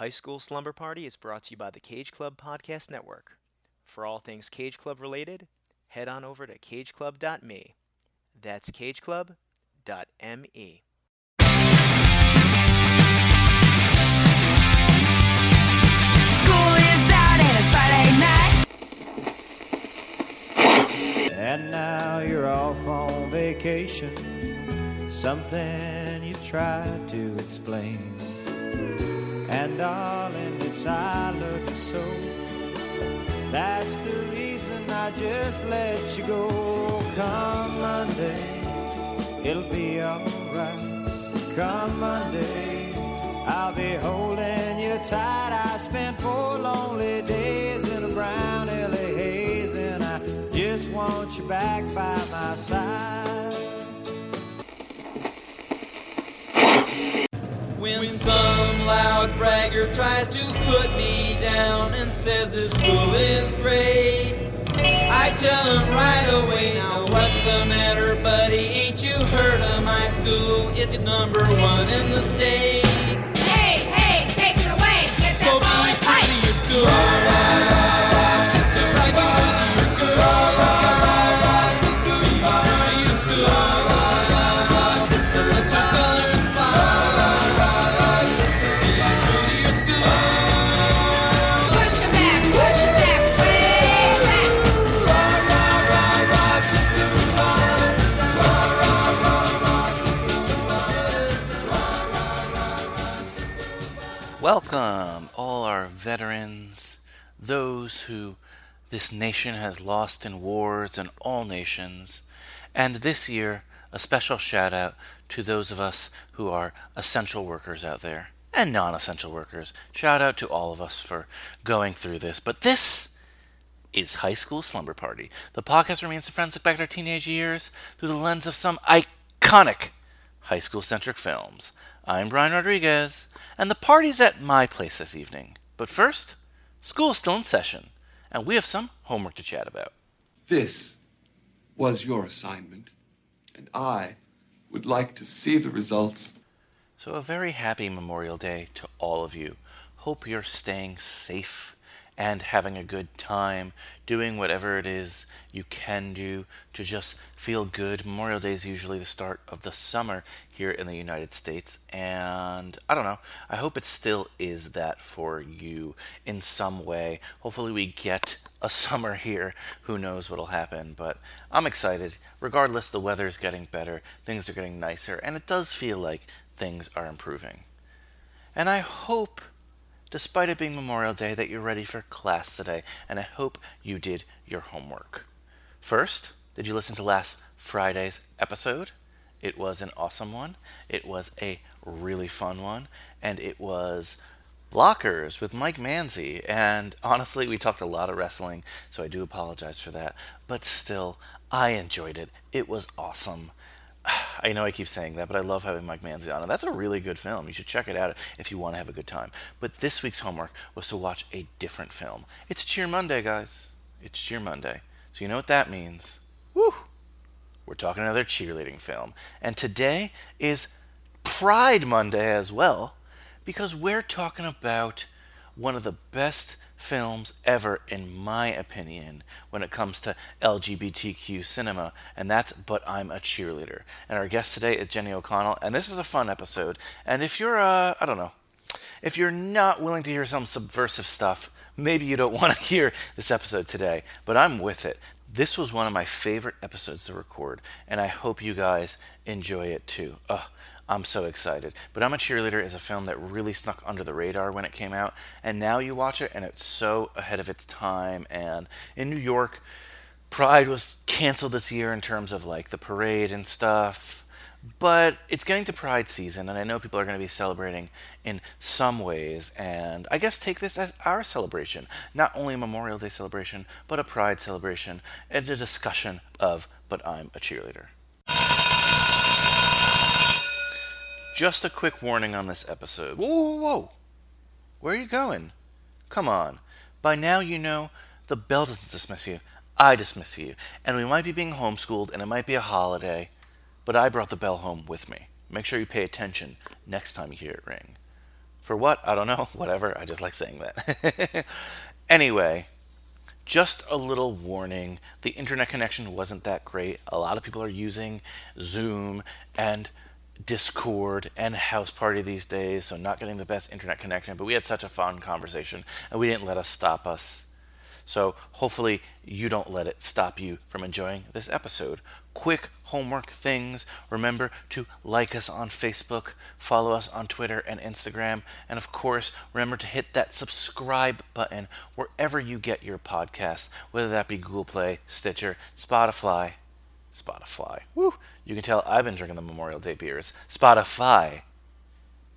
High School Slumber Party is brought to you by the Cage Club Podcast Network. For all things Cage Club related, head on over to cageclub.me. That's cageclub.me. School is out and it's Friday night. And now you're off on vacation. Something you tried to explain. And darling, it's I love you so. That's the reason I just let you go. Come Monday, it'll be alright. Come Monday, I'll be holding you tight. I spent four lonely days in a brown LA haze, and I just want you back by my side. When some loud bragger tries to put me down and says this school is great, I tell him right away, now what's the matter, buddy? Ain't you heard of my school? It's number one in the state. Hey, hey, take it away. Get So that and true to your school. Veterans, those who this nation has lost in wars and all nations, and this year, a special shout out to those of us who are essential workers out there and non essential workers. Shout out to all of us for going through this. But this is High School Slumber Party. The podcast remains a friends look back at our teenage years through the lens of some iconic high school centric films. I'm Brian Rodriguez, and the party's at my place this evening. But first, school is still in session, and we have some homework to chat about. This was your assignment, and I would like to see the results. So, a very happy Memorial Day to all of you. Hope you're staying safe and having a good time, doing whatever it is you can do to just feel good. Memorial Day is usually the start of the summer here in the United States, and I don't know, I hope it still is that for you in some way. Hopefully, we get a summer here. Who knows what'll happen, but I'm excited. Regardless, the weather is getting better, things are getting nicer, and it does feel like things are improving. And I hope, despite it being Memorial Day, that you're ready for class today, and I hope you did your homework. First, did you listen to last Friday's episode? It was an awesome one. It was a really fun one, and it was Blockers with Mike Manzi. And honestly, we talked a lot of wrestling, so I do apologize for that. But still, I enjoyed it. It was awesome. I know I keep saying that, but I love having Mike Manzi on. And that's a really good film. You should check it out if you want to have a good time. But this week's homework was to watch a different film. It's Cheer Monday, guys. It's Cheer Monday. So you know what that means. Woo! We're talking another cheerleading film. And today is Pride Monday as well, because we're talking about one of the best films ever, in my opinion, when it comes to LGBTQ cinema, and that's But I'm a Cheerleader. And our guest today is Jenny O'Connell, and this is a fun episode. And if you're, uh, I don't know, if you're not willing to hear some subversive stuff, maybe you don't want to hear this episode today, but I'm with it. This was one of my favorite episodes to record, and I hope you guys enjoy it too. Ugh, I'm so excited. But I'm a Cheerleader is a film that really snuck under the radar when it came out, and now you watch it and it's so ahead of its time. And in New York, Pride was canceled this year in terms of like the parade and stuff. But it's getting to Pride season, and I know people are going to be celebrating in some ways. And I guess take this as our celebration, not only a Memorial Day celebration, but a Pride celebration, as a discussion of "But I'm a Cheerleader." Just a quick warning on this episode. Whoa, whoa, whoa! Where are you going? Come on. By now you know the bell doesn't dismiss you. I dismiss you. And we might be being homeschooled, and it might be a holiday, but I brought the bell home with me. Make sure you pay attention next time you hear it ring. For what? I don't know. Whatever. I just like saying that. anyway, just a little warning the internet connection wasn't that great. A lot of people are using Zoom and Discord and House Party these days, so not getting the best internet connection. But we had such a fun conversation, and we didn't let us stop us. So hopefully you don't let it stop you from enjoying this episode. Quick homework things. Remember to like us on Facebook, follow us on Twitter and Instagram, and of course, remember to hit that subscribe button wherever you get your podcasts, whether that be Google Play, Stitcher, Spotify, Spotify. Woo! You can tell I've been drinking the Memorial Day beers. Spotify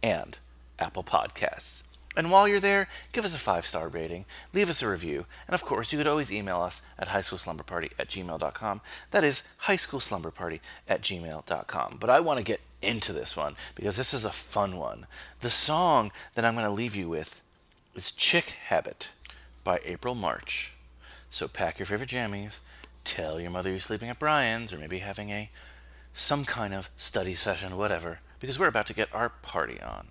and Apple Podcasts. And while you're there, give us a five star rating, leave us a review, and of course, you could always email us at highschoolslumberparty at gmail.com. That is highschoolslumberparty at gmail.com. But I want to get into this one because this is a fun one. The song that I'm going to leave you with is Chick Habit by April March. So pack your favorite jammies, tell your mother you're sleeping at Brian's or maybe having a some kind of study session, whatever, because we're about to get our party on.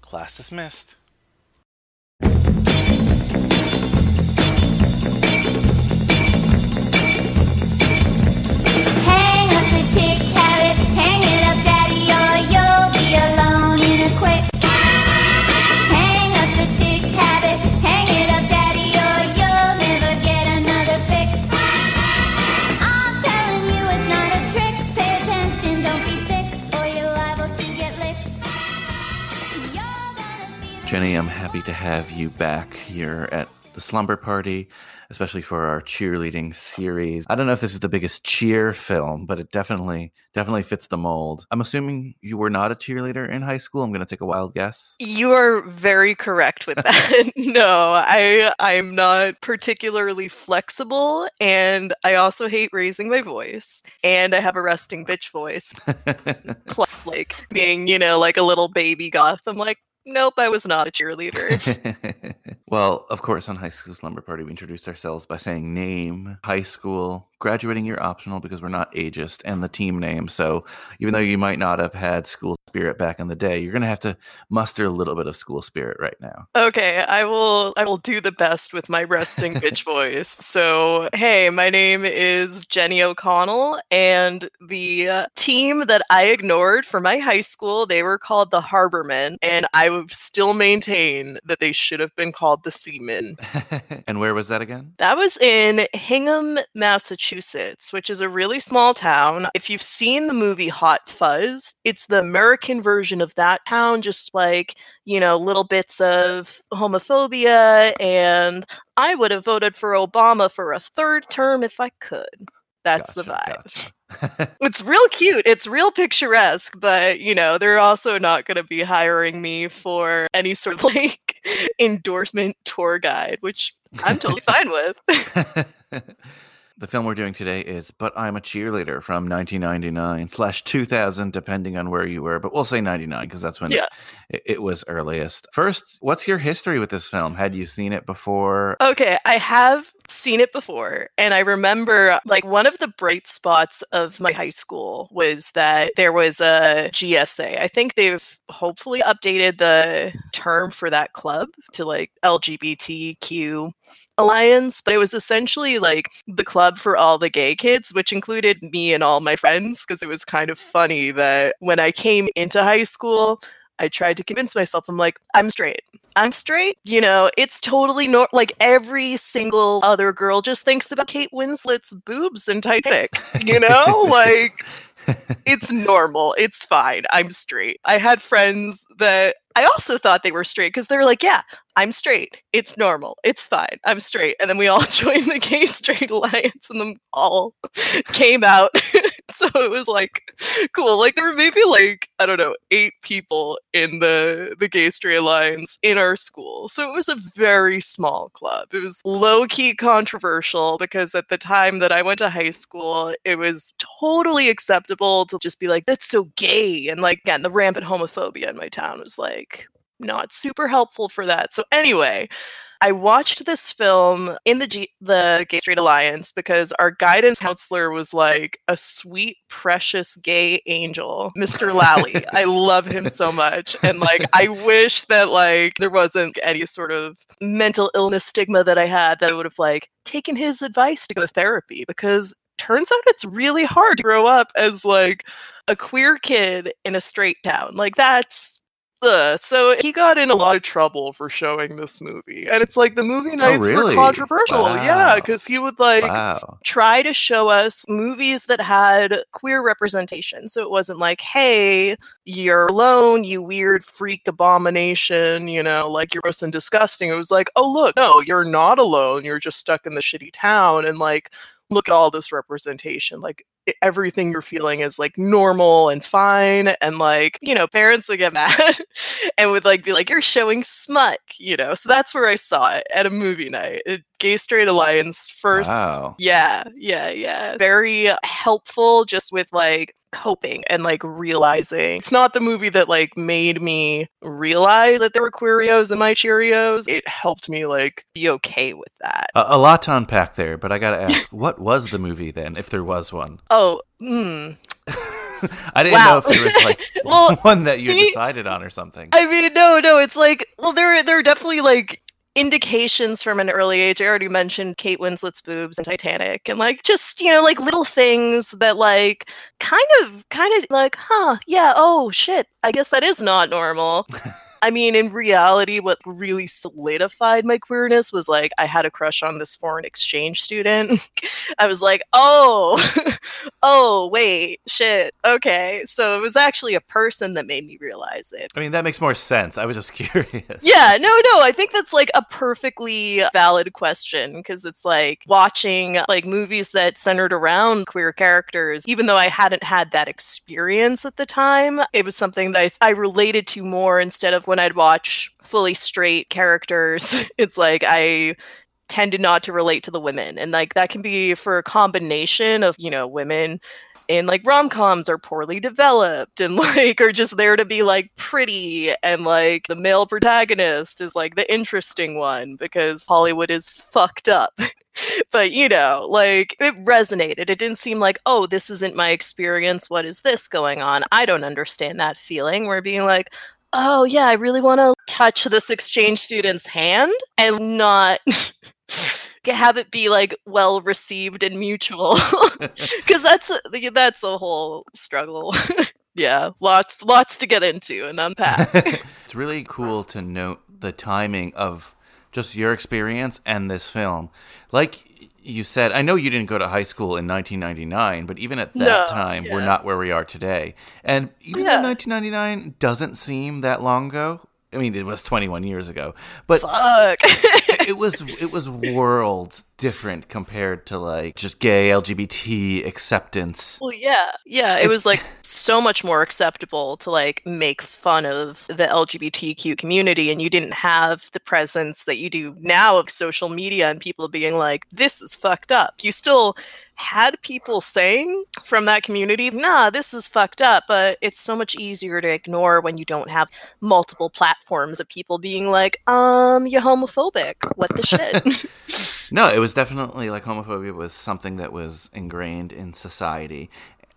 Class dismissed. Jenny, I'm happy to have you back here at the Slumber Party, especially for our cheerleading series. I don't know if this is the biggest cheer film, but it definitely definitely fits the mold. I'm assuming you were not a cheerleader in high school. I'm going to take a wild guess. You are very correct with that. no, I I'm not particularly flexible and I also hate raising my voice and I have a resting bitch voice plus like being, you know, like a little baby goth. I'm like, nope, I was not a cheerleader. well, of course, on High School Slumber Party, we introduced ourselves by saying name, high school, graduating year optional because we're not ageist, and the team name. So even though you might not have had school spirit back in the day, you're going to have to muster a little bit of school spirit right now. Okay, I will I will do the best with my resting bitch voice. So, hey, my name is Jenny O'Connell and the uh, team that I ignored for my high school, they were called the Harbormen and I would still maintain that they should have been called the Seamen. and where was that again? That was in Hingham, Massachusetts, which is a really small town. If you've seen the movie Hot Fuzz, it's the American version of that town, just like, you know, little bits of homophobia. And I would have voted for Obama for a third term if I could. That's the vibe. Gotcha. It's real cute. It's real picturesque, but you know, they're also not going to be hiring me for any sort of like endorsement tour guide, which I'm totally fine with. The film we're doing today is But I'm a Cheerleader from 1999 slash 2000, depending on where you were. But we'll say 99 because that's when Yeah. it, it was earliest. First, what's your history with this film? Had you seen it before? Okay, I have seen it before, and I remember like one of the bright spots of my high school was that there was a GSA. I think they've hopefully updated the term for that club to like LGBTQ alliance, but it was essentially like the club for all the gay kids, which included me and all my friends because it was kind of funny that when I came into high school, I tried to convince myself I'm like, I'm straight. I'm straight. You know, it's totally nor like every single other girl just thinks about Kate Winslet's boobs in Titanic. You know, like it's normal. It's fine. I'm straight. I had friends that I also thought they were straight because they were like, yeah, I'm straight. It's normal. It's fine. I'm straight. And then we all joined the gay straight alliance and then all came out. So it was like cool. Like there were maybe like, I don't know, eight people in the the gay straight alliance in our school. So it was a very small club. It was low key controversial because at the time that I went to high school, it was totally acceptable to just be like, that's so gay. And like again, the rampant homophobia in my town was like not super helpful for that. So anyway, I watched this film in the G- the Gay Straight Alliance because our guidance counselor was like a sweet, precious gay angel, Mr. Lally. I love him so much, and like I wish that like there wasn't any sort of mental illness stigma that I had that I would have like taken his advice to go to therapy because turns out it's really hard to grow up as like a queer kid in a straight town. Like that's ugh. so he got in a lot of trouble for showing this movie. And it's like the movie oh, nights were really? controversial. Yeah, because he would like wow. try to show us movies that had queer representation. So it wasn't like, hey, you're alone, you weird freak abomination, you know, like you're gross and disgusting. It was like, oh, look, no, you're not alone. You're just stuck in the shitty town. And like, look at all this representation. Like, everything you're feeling is like normal and fine. And like, you know, parents would get mad and would like be like, you're showing smut, you know? So that's where I saw it at a movie night. At Gay Straight Alliance first Wow. yeah, yeah, yeah. Very helpful just with like coping and like realizing it's not the movie that like made me realize that there were Queerios in my Cheerios. It helped me like be okay with that. A, a lot to unpack there, but I gotta ask, what was the movie then, if there was one? Oh, mm. I didn't Wow. know if there was like Well, one that you decided on or something. I mean, no, no, it's like, well, there, there are definitely like indications from an early age. I already mentioned Kate Winslet's boobs in Titanic, and like just you know, like little things that like kind of, kind of like, huh, yeah, oh shit, I guess that is not normal. I mean, in reality, what really solidified my queerness was like I had a crush on this foreign exchange student. I was like, oh, oh, wait, shit, okay. So it was actually a person that made me realize it. I mean, that makes more sense. I was just curious. Yeah, no, no, I think that's like a perfectly valid question because it's like watching like movies that centered around queer characters, even though I hadn't had that experience at the time, it was something that I related to more instead of when I'd watch fully straight characters. It's like I tended not to relate to the women. And like that can be for a combination of, you know, women in like rom-coms are poorly developed and like are just there to be like pretty and like the male protagonist is like the interesting one because Hollywood is fucked up. but you know, like it resonated. It didn't seem like, oh, this isn't my experience. What is this going on? I don't understand that feeling. We're being like, oh yeah, I really want to touch this exchange student's hand and not have it be like well received and mutual because that's a, that's a whole struggle yeah lots lots to get into and unpack it's really cool to note the timing of just your experience and this film. Like you said, I know you didn't go to high school in 1999, but even at that No, time, we're not where we are today. And even Yeah. though 1999 doesn't seem that long ago, I mean, it was 21 years ago, but fuck it was it was worlds different compared to like just gay LGBT acceptance. well yeah yeah it was like so much more acceptable to like make fun of the lgbtq community and you didn't have the presence that you do now of social media and people being like this is fucked up you still had people saying from that community, nah, this is fucked up, but it's so much easier to ignore when you don't have multiple platforms of people being like, um, you're homophobic. What the shit? No, it was definitely like homophobia was something that was ingrained in society.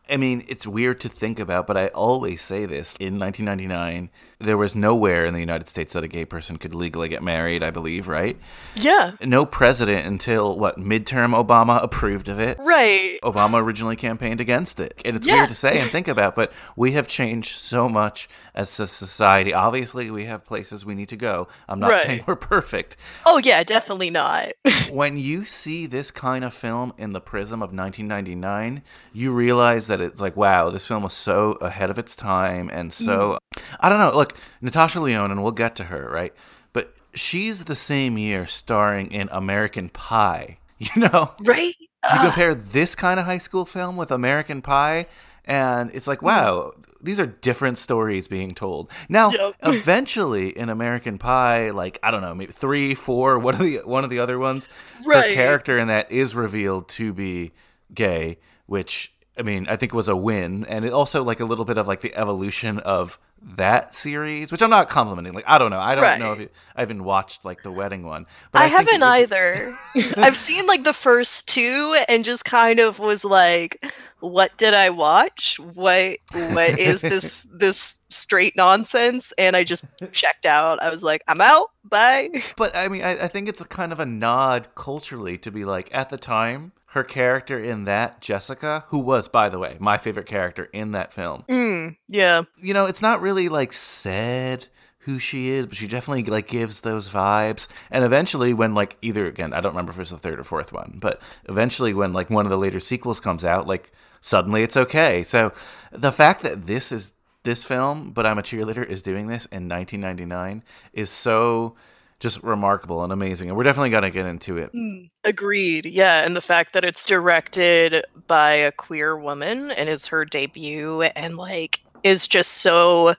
I mean, it's weird to think about, but I always say this. In 1999, there was nowhere in the United States that a gay person could legally get married, I believe, right? yeah, No president until, what, midterm Obama approved of it. right. Obama originally campaigned against it. And it's Yeah. weird to say and think about, but we have changed so much as a society. Obviously, we have places we need to go. I'm not Right. saying we're perfect. Oh, yeah, definitely not. when you see this kind of film in the prism of 1999, you realize that it's like, wow, this film was so ahead of its time and so mm-hmm. I don't know. Look, Natasha Lyonne, and we'll get to her, right? But she's the same year starring in American Pie. You know, right? you compare this kind of high school film with American Pie, and it's like, hmm. wow, these are different stories being told. Now, Yep. eventually, in American Pie, like I don't know, maybe three, four, one of the one of the other ones, her character in that is revealed to be gay, which I mean, I think it was a win, and it also like a little bit of like the evolution of that series, which I'm not complimenting. Like I don't know, I don't know if Right. it, I haven't watched like the wedding one. But I, it haven't was- either. I've seen like the first two and just kind of was like, what did I watch? What what is this this straight nonsense? And I just checked out. I was like, I'm out. Bye. But I mean, I, I think it's a kind of a nod culturally to be like, at the time, her character in that, Jessica, who was, by the way, my favorite character in that film, Mm, yeah. you know, it's not really like said who she is, but she definitely like gives those vibes. And eventually, when like either again, I don't remember if it was the third or fourth one, but eventually, when like one of the later sequels comes out, like suddenly it's okay. So the fact that this is this film, but I'm a cheerleader, is doing this in 1999 is so just remarkable and amazing. And we're definitely gonna get into it. Mm, agreed. Yeah, and the fact that it's directed by a queer woman and is her debut and like is just so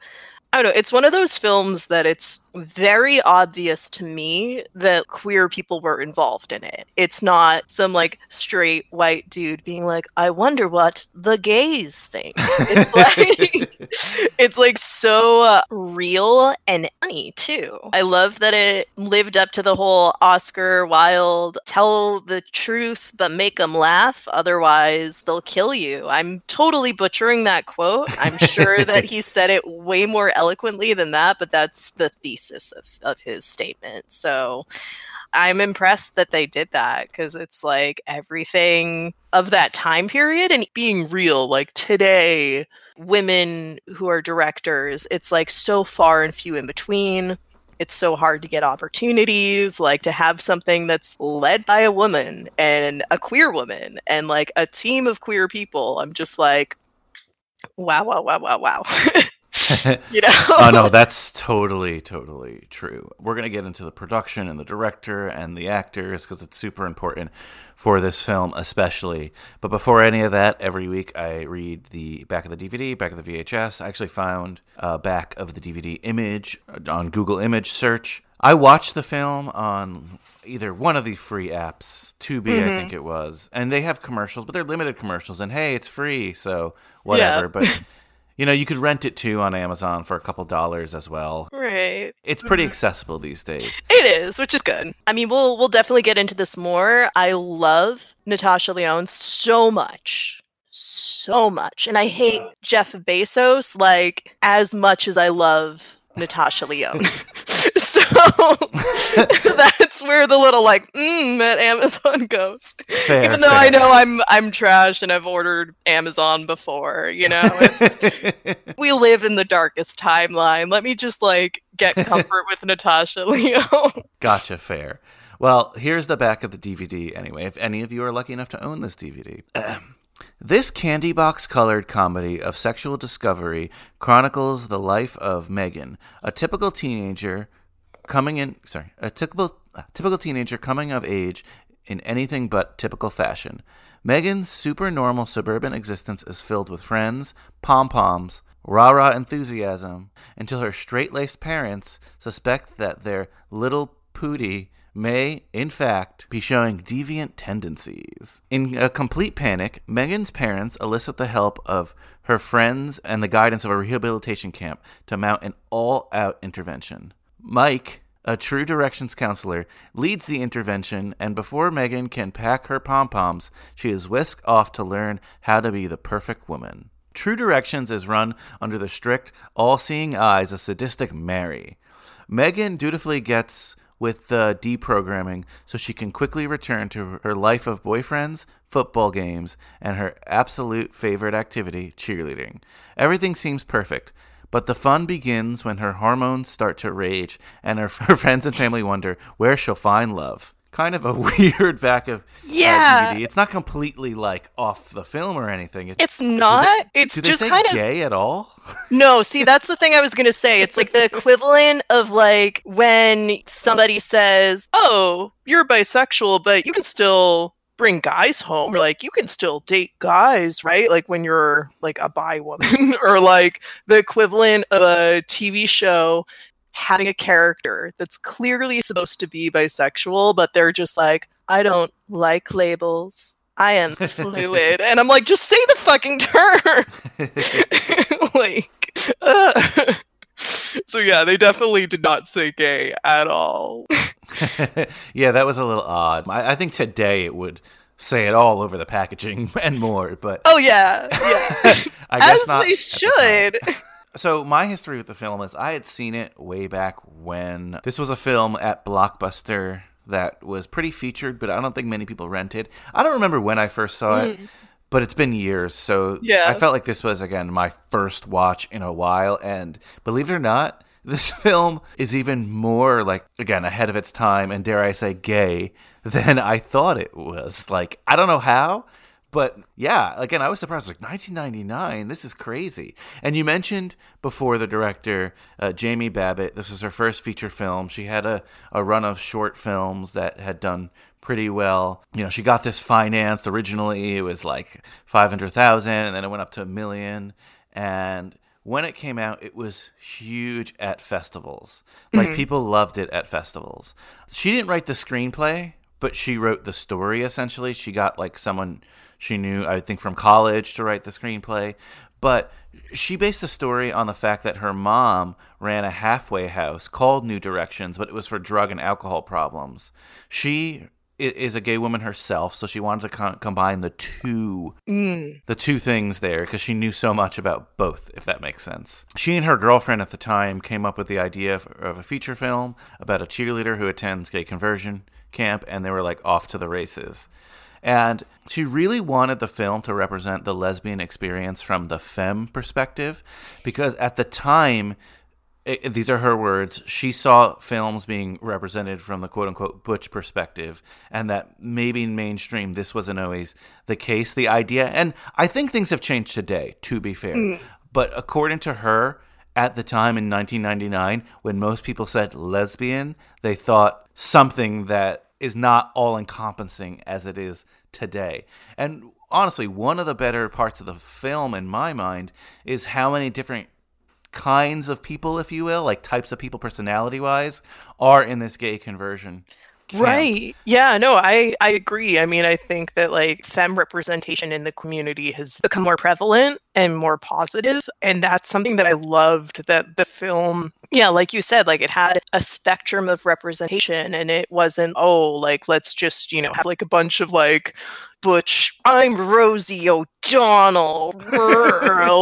I don't know, it's one of those films that it's very obvious to me that queer people were involved in it. It's not some like straight white dude being like, I wonder what the gays think. It's like it's like so uh, real and funny too. I love that it lived up to the whole Oscar Wilde tell the truth but make them laugh otherwise they'll kill you. I'm totally butchering that quote. I'm sure that he said it way more eloquently than that, but that's the thesis of, of his statement. So I'm impressed that they did that because it's like everything of that time period and being real, like today, women who are directors, it's like so far and few in between. It's so hard to get opportunities, like to have something that's led by a woman and a queer woman and like a team of queer people. I'm just like, wow, wow, wow, wow, wow. you know? oh no, that's totally, totally true. We're gonna get into the production and the director and the actors because it's super important for this film, especially. But before any of that, every week I read the back of the DVD, back of the VHS. I actually found uh, back of the DVD image on Google Image search. I watched the film on either one of the free apps, Tubi, I think it was, and they have commercials, but they're limited commercials. And hey, it's free, so whatever. But you know, you could rent it too on Amazon for a couple dollars as well. right. It's pretty mm-hmm. accessible these days. It is, which is good. I mean, we'll we'll definitely get into this more. I love Natasha Lyonne so much. So much. And I hate Jeff Bezos like as much as I love Natasha Lyonne. so that's where the little like mm at Amazon goes. Fair, Even though I know I'm I'm trash and I've ordered Amazon before, you know, it's we live in the darkest timeline. Let me just like get comfort with Natasha Lyonne. Gotcha, fair. Well, here's the back of the DVD anyway, if any of you are lucky enough to own this DVD. This candy box colored comedy of sexual discovery chronicles the life of Megan, a typical teenager coming in sorry, a typical a typical teenager coming of age in anything but typical fashion. Megan's super normal suburban existence is filled with friends, pom poms, rah rah enthusiasm, until her straight laced parents suspect that their little pootie may, in fact, be showing deviant tendencies. In a complete panic, Megan's parents elicit the help of her friends and the guidance of a rehabilitation camp to mount an all out intervention. Mike, a true directions counselor, leads the intervention, and before Megan can pack her pom poms, she is whisked off to learn how to be the perfect woman. True Directions is run under the strict, all seeing eyes of sadistic Mary. Megan dutifully gets with the deprogramming so she can quickly return to her life of boyfriends, football games, and her absolute favorite activity, cheerleading. Everything seems perfect, but the fun begins when her hormones start to rage and her, her friends and family wonder where she'll find love. Kind of a weird back of uh, Yeah. DVD. It's not completely like off the film or anything. It's, It's not. It's they just say kind of gay at all? No, see, that's the thing I was gonna say. It's like the equivalent of like when somebody says, "Oh, you're bisexual, but you can still bring guys home," or like you can still date guys, right? Like when you're like a bi woman, or like the equivalent of a TV show having a character that's clearly supposed to be bisexual, but they're just like, "I don't like labels. I am fluid. And I'm like, just say the fucking term. like, uh. so yeah, they definitely did not say gay at all. yeah, that was a little odd. I, I think today it would say it all over the packaging and more, but Oh yeah, yeah. I guess As not they at the should. So my history with the film is I had seen it way back when this was a film at Blockbuster that was pretty featured, but I don't think many people rented. I don't remember when I first saw it, mm. but it's been years, so Yeah. I felt like this was again my first watch in a while and believe it or not, this film is even more like again ahead of its time and dare I say gay than I thought it was. Like I don't know how, but yeah, again, I was surprised. Like 1999, this is crazy. And you mentioned before the director, uh, Jamie Babbitt. This was her first feature film. She had a, a run of short films that had done pretty well. You know, she got this financed. Originally, it was like 500,000, and then it went up to a million. And when it came out, it was huge at festivals. Like people loved it at festivals. She didn't write the screenplay, but she wrote the story essentially. She got like someone she knew, I think, from college to write the screenplay. But she based the story on the fact that her mom ran a halfway house called New Directions, but it was for drug and alcohol problems. She is a gay woman herself, so she wanted to co- combine the two mm. the two things there because she knew so much about both, if that makes sense. She and her girlfriend at the time came up with the idea of, of a feature film about a cheerleader who attends gay conversion camp, and they were like off to the races. And she really wanted the film to represent the lesbian experience from the femme perspective because at the time, i these are her words. She saw films being represented from the quote unquote butch perspective, and that maybe in mainstream this wasn't always the case. The idea, and I think things have changed today, to be fair. Mm. But according to her, at the time in 1999, when most people said lesbian, they thought something that is not all encompassing as it is today. And honestly, one of the better parts of the film, in my mind, is how many different kinds of people, if you will, like types of people, personality wise, are in this gay conversion. Camp. Right. Yeah, no, I I agree. I mean, I think that like femme representation in the community has become more prevalent and more positive, and that's something that I loved that the film, yeah, like you said, like it had a spectrum of representation and it wasn't oh, like let's just, you know, have like a bunch of like Butch, I'm Rosie O'Donnell,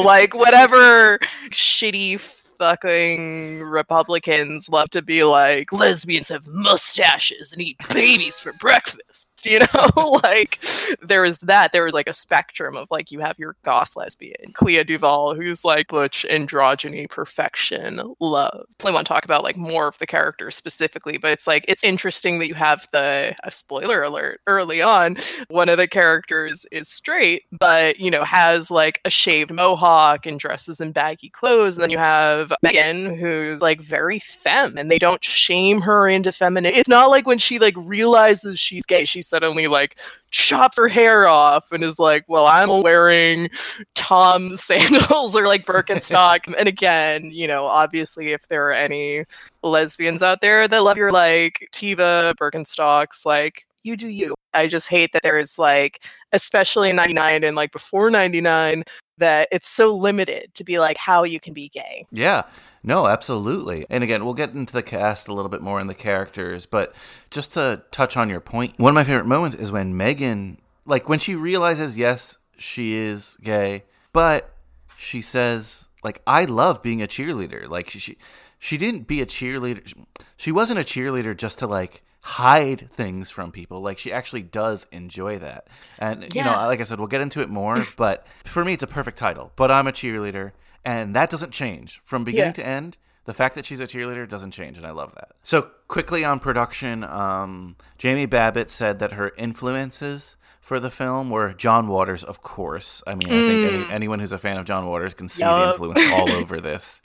like whatever shitty fucking Republicans love to be like, lesbians have mustaches and eat babies for breakfast. You know, like there was that. There was like a spectrum of like you have your goth lesbian, Clea Duvall, who's like butch androgyny perfection, love. I want to talk about like more of the characters specifically, but it's like it's interesting that you have the a spoiler alert early on. One of the characters is straight, but you know has like a shaved mohawk and dresses in baggy clothes. And then you have Megan, who's like very femme, and they don't shame her into femininity. It's not like when she like realizes she's gay, she suddenly like chops her hair off and is like, "Well, I'm wearing Tom sandals or like Birkenstock." and again, you know, obviously, if there are any lesbians out there that love your like Teva Birkenstocks, like you do you. I just hate that there is like, especially in '99 and like before '99, that it's so limited to be like how you can be gay. Yeah. No, absolutely. And again, we'll get into the cast a little bit more in the characters, but just to touch on your point, one of my favorite moments is when Megan, like when she realizes, yes, she is gay, but she says, like, I love being a cheerleader. Like she she didn't be a cheerleader. She wasn't a cheerleader just to like hide things from people. Like she actually does enjoy that. And you know, like I said, we'll get into it more, but for me it's a perfect title. But I'm a cheerleader and that doesn't change from beginning Yeah. to end. The fact that she's a cheerleader doesn't change, and I love that. So quickly on production, um, Jamie Babbitt said that her influences for the film were John Waters, of course. I mean, I think any, anyone who's a fan of John Waters can see the Mm. Influence all over this.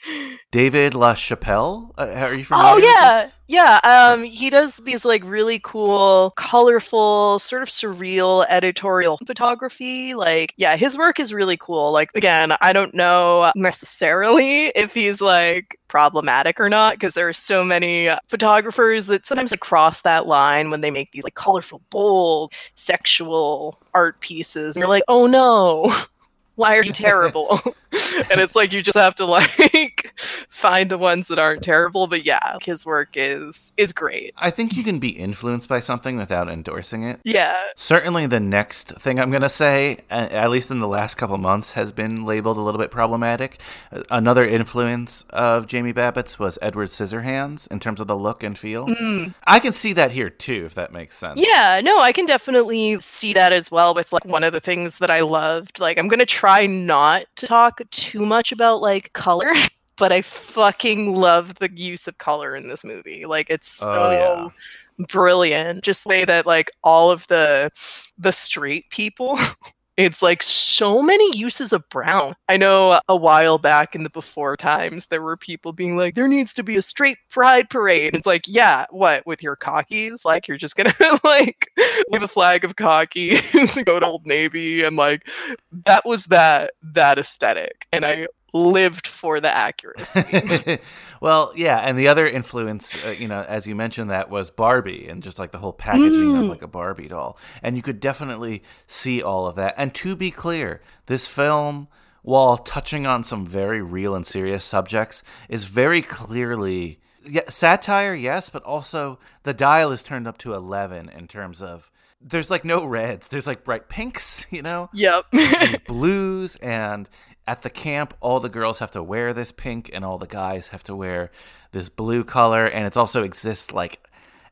David LaChapelle, uh, are you familiar? Oh with yeah, yeah. Um, he does these like really cool, colorful, sort of surreal editorial photography. Like, yeah, his work is really cool. Like, again, I don't know necessarily if he's like problematic or not because there are so many uh, photographers that sometimes like cross that line when they make these like colorful, bold, sexual art pieces. And you're like, oh no, why are you terrible? and it's like you just have to like find the ones that aren't terrible. But yeah, his work is is great. I think you can be influenced by something without endorsing it. Yeah. Certainly, the next thing I'm going to say, at least in the last couple months, has been labeled a little bit problematic. Another influence of Jamie Babbitt's was Edward Scissorhands in terms of the look and feel. Mm. I can see that here too, if that makes sense. Yeah, no, I can definitely see that as well with like one of the things that I loved. Like I'm going to try not to talk too much about like color, but I fucking love the use of color in this movie. Like it's so Oh, yeah. brilliant. Just the way that like all of the the street people It's like so many uses of brown. I know a while back in the before times, there were people being like, there needs to be a straight pride parade. It's like, yeah, what, with your cockies? Like, you're just gonna like wave a flag of cockies and go to Old Navy. And like, that was that, that aesthetic. And I lived for the accuracy. well, yeah, and the other influence, uh, you know, as you mentioned, that was Barbie and just like the whole packaging of Mm. like a Barbie doll, and you could definitely see all of that. And to be clear, this film, while touching on some very real and serious subjects, is very clearly yeah, satire, yes, but also the dial is turned up to eleven in terms of. There's like no reds. There's like bright pinks, you know? Yep. blues and at the camp all the girls have to wear this pink and all the guys have to wear this blue color. And it also exists like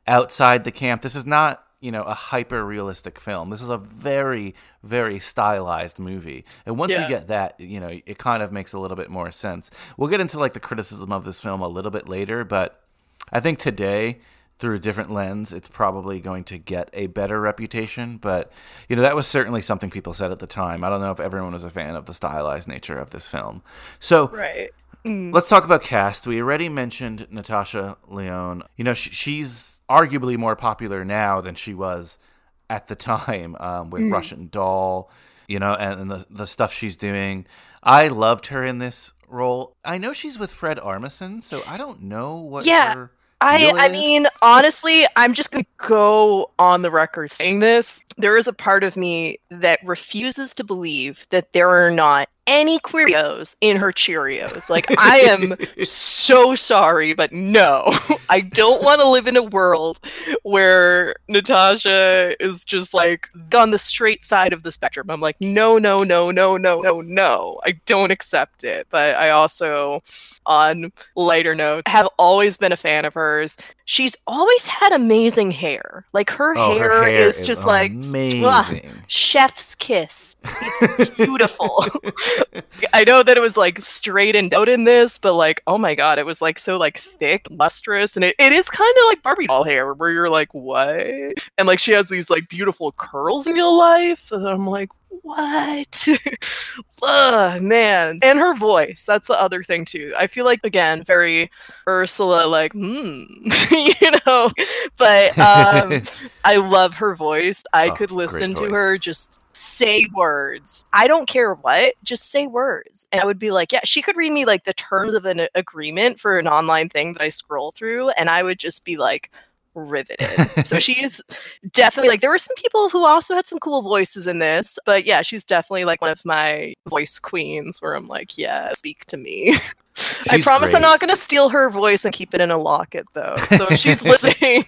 outside the camp. This is not you know a hyper realistic film. This is a very very stylized movie. And once Yeah. you get that you know it kind of makes a little bit more sense. We'll get into like the criticism of this film a little bit later but i think today through a different lens, it's probably going to get a better reputation. But, you know, that was certainly something people said at the time. I don't know if everyone was a fan of the stylized nature of this film. So, right. Mm. let's talk about cast. We already mentioned Natasha Lyonne. You know, sh- she's arguably more popular now than she was at the time um, with Mm. Russian Doll, you know, and, and the, the stuff she's doing. I loved her in this role. I know she's with Fred Armisen, so I don't know what Yeah, her I I mean, honestly, I'm just gonna go on the record saying this. There is a part of me that refuses to believe that there are not any Cheerios in her Cheerios. Like I am so sorry, but no. I don't want to live in a world where Natasha is just like on the straight side of the spectrum. I'm like, no, no, no, no, no, no, no. I don't accept it. But I also on lighter note, have always been a fan of hers. She's always had amazing hair. Like her, Oh, hair, her hair is just like amazing. chef's kiss. It's beautiful. I know that it was like straightened out in this, but like, oh my god, it was like so like thick, lustrous, and it, it is kind of like Barbie doll hair, where you're like, what? And like she has these like beautiful curls in real life, and I'm like, what? Ugh, man. And her voice. That's the other thing too. I feel like again, very Ursula, like, hmm, you know. But um I love her voice. I Oh, could listen to her just say words. I don't care what, just say words. And I would be like, yeah, she could read me like the terms of an agreement for an online thing that I scroll through, and I would just be like riveted. so she's definitely like there were some people who also had some cool voices in this, but yeah, she's definitely like one of my voice queens where I'm like, yeah, speak to me. I promise I'm not going to steal her voice and keep it in a locket though. So if she's listening,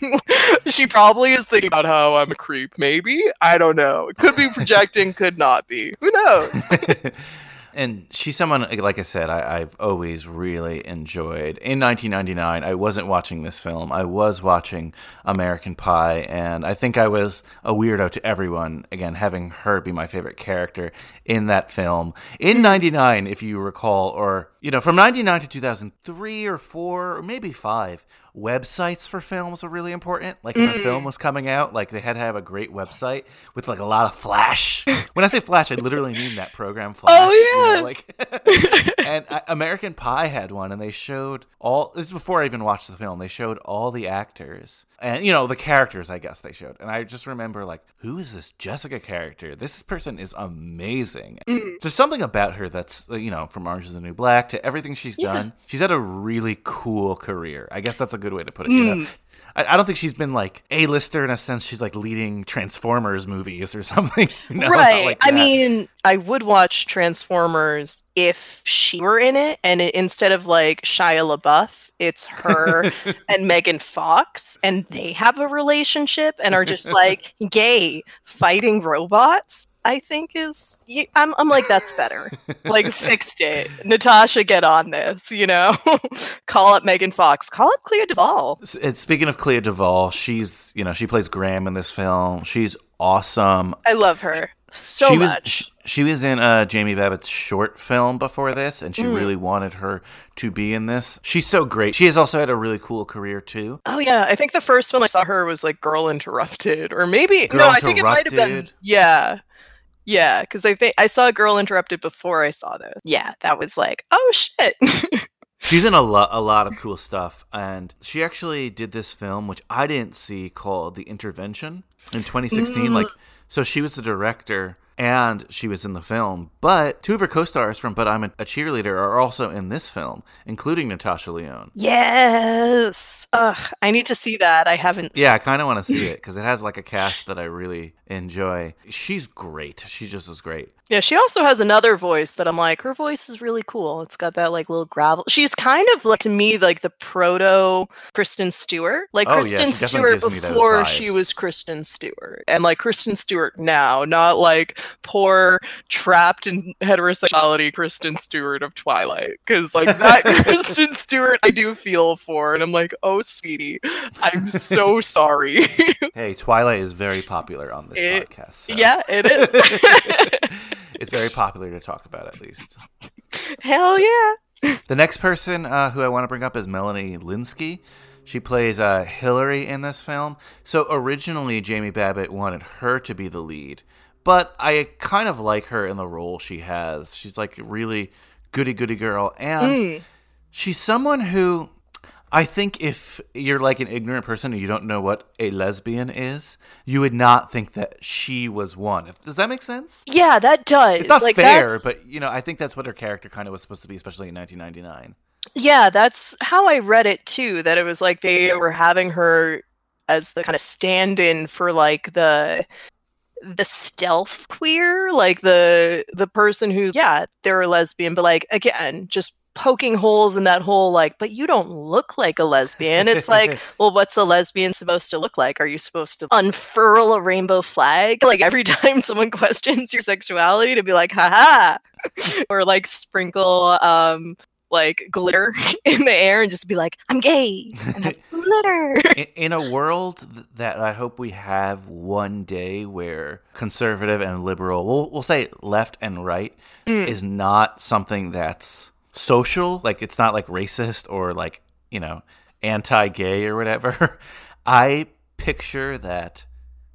she probably is thinking about how I'm a creep. Maybe I don't know. It could be projecting, could not be. Who knows? And she's someone like I said I, I've always really enjoyed. In 1999, I wasn't watching this film. I was watching American Pie, and I think I was a weirdo to everyone. Again, having her be my favorite character in that film. In mm. '99, if you recall, or you know, from '99 to 2003 or four or maybe five. Websites for films were really important. Like if a Mm. film was coming out, like they had to have a great website with like a lot of flash. When I say flash, I literally mean that program flash. Oh, you know, yeah. like and I, American Pie had one, and they showed all. This is before I even watched the film. They showed all the actors and you know the characters. I guess they showed, and I just remember like, who is this Jessica character? This person is amazing. Mm. There's something about her that's you know from Orange Is the New Black to everything she's Yeah. done. She's had a really cool career. I guess that's a good way to put it. You know? Mm. I, I don't think she's been like a lister in a sense. She's like leading Transformers movies or something. not right. like I mean, I would watch Transformers if she were in it, and it, instead of like Shia LaBeouf, it's her and Megan Fox, and they have a relationship and are just like gay fighting robots. I think is I'm I'm like that's better. like fixed it. Natasha, get on this. You know, call up Megan Fox. Call up Clea Duvall. And speaking of Clea Duvall, she's you know she plays Graham in this film. She's awesome. I love her so she was much. she, she was in uh, Jamie Babbitt's short film before this, and she Mm. really wanted her to be in this. She's so great. She has also had a really cool career too. Oh yeah, I think the first one I saw her was like Girl Interrupted, or maybe no, Girl I think it might have been yeah, yeah, because I think I saw a Girl Interrupted before I saw this. Yeah, that was like oh shit. She's in a lot, a lot of cool stuff, and she actually did this film, which I didn't see, called The Intervention in 2016. Like, mm. so she was the director, and she was in the film. But two of her co-stars from "But I'm a, Cheerleader" are also in this film, including Natasha Lyonne. yes, Ugh, I need to see that. I haven't. Yeah, I kind of want to see it because it has like a cast that I really enjoy. She's great. She just is great. Yeah, she also has another voice that I'm like, her voice is really cool. It's got that like little gravel. She's kind of like to me like the proto Kristen Stewart. Like Oh, Kristen definitely Stewart gives me those before she was Kristen Stewart. And like Kristen Stewart now, not like poor trapped in heterosexuality Kristen Stewart of Twilight. Cause like that Kristen Stewart I do feel for. And I'm like, oh sweetie, I'm so sorry. Hey, Twilight is very popular on this It- podcast. so yeah, it is. it's very popular to talk about at least. Hell yeah. The next person uh, who I want to bring up is Melanie Lynskey. She plays uh, Hillary in this film. So originally, Jamie Babbitt wanted her to be the lead, but I kind of like her in the role she has. She's like a really goody goody girl, and she's someone who I think if you're like an ignorant person and you don't know what a lesbian is, you would not think that she was one. Does that make sense? Yeah, that does. It's not like, fair, that's- but you know, I think that's what her character kind of was supposed to be, especially in 1999. Yeah, that's how I read it too. That it was like they were having her as the kind of stand-in for like the the stealth queer, like the the person who, yeah, they're a lesbian, but like again, just poking holes in that whole like, but you don't look like a lesbian. It's like, well, what's a lesbian supposed to look like? Are you supposed to unfurl a rainbow flag? Like every time someone questions your sexuality to be like, haha, or like sprinkle um like glitter in the air and just be like, I'm gay and have glitter. in, in a world that I hope we have one day where conservative and liberal, we'll, we'll say left and right, Mm. is not something that's social, like it's not like racist or like, you know, anti gay or whatever, I picture that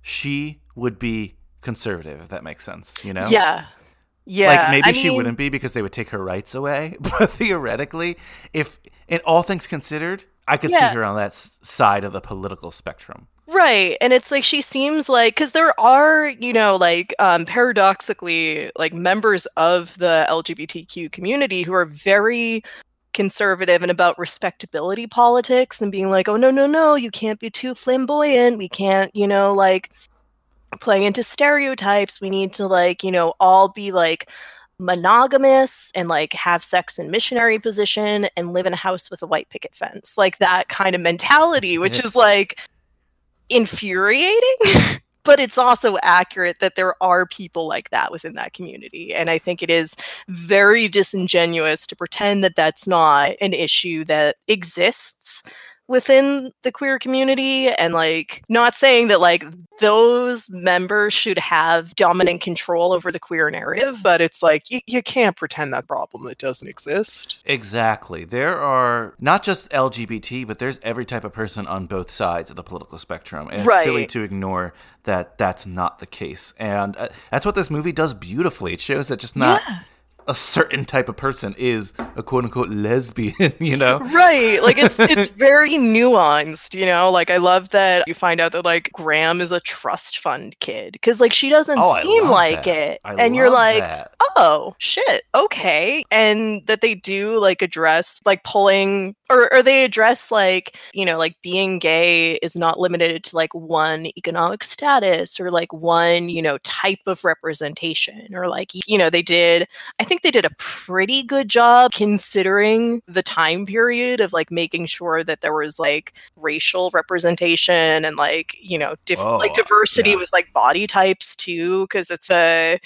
she would be conservative, if that makes sense, you know? Yeah. Yeah. like maybe I she mean, wouldn't be because they would take her rights away but theoretically if in all things considered i could Yeah. see her on that s- side of the political spectrum Right. And it's like she seems like because there are, you know, like um paradoxically, like members of the LGBTQ community who are very conservative and about respectability politics and being like, oh no, no, no, you can't be too flamboyant. We can't, you know, like play into stereotypes. We need to like, you know, all be like monogamous and like have sex in missionary position and live in a house with a white picket fence. Like that kind of mentality, which is like infuriating. but it's also accurate that there are people like that within that community. And I think it is very disingenuous to pretend that that's not an issue that exists within the queer community and like not saying that like those members should have dominant control over the queer narrative but it's like you, you can't pretend that problem that doesn't exist. Exactly. There are not just lgbt but there's every type of person on both sides of the political spectrum and it's silly to ignore that that's not the case and uh, that's what this movie does beautifully. It shows that just not Yeah. A certain type of person is a quote unquote lesbian, you know? Right. Like it's it's very nuanced, you know? Like I love that you find out that like Graham is a trust fund kid cuz like she doesn't Oh, seem like that. it. I and you're like, that. "Oh, shit. Okay." And that they do like address like pulling or or they address like, you know, like being gay is not limited to like one economic status or like one, you know, type of representation or like you know, they did I think they did a pretty good job considering the time period of like making sure that there was like racial representation and like, you know, different oh, like Oh, diversity yeah. with like body types too because it's a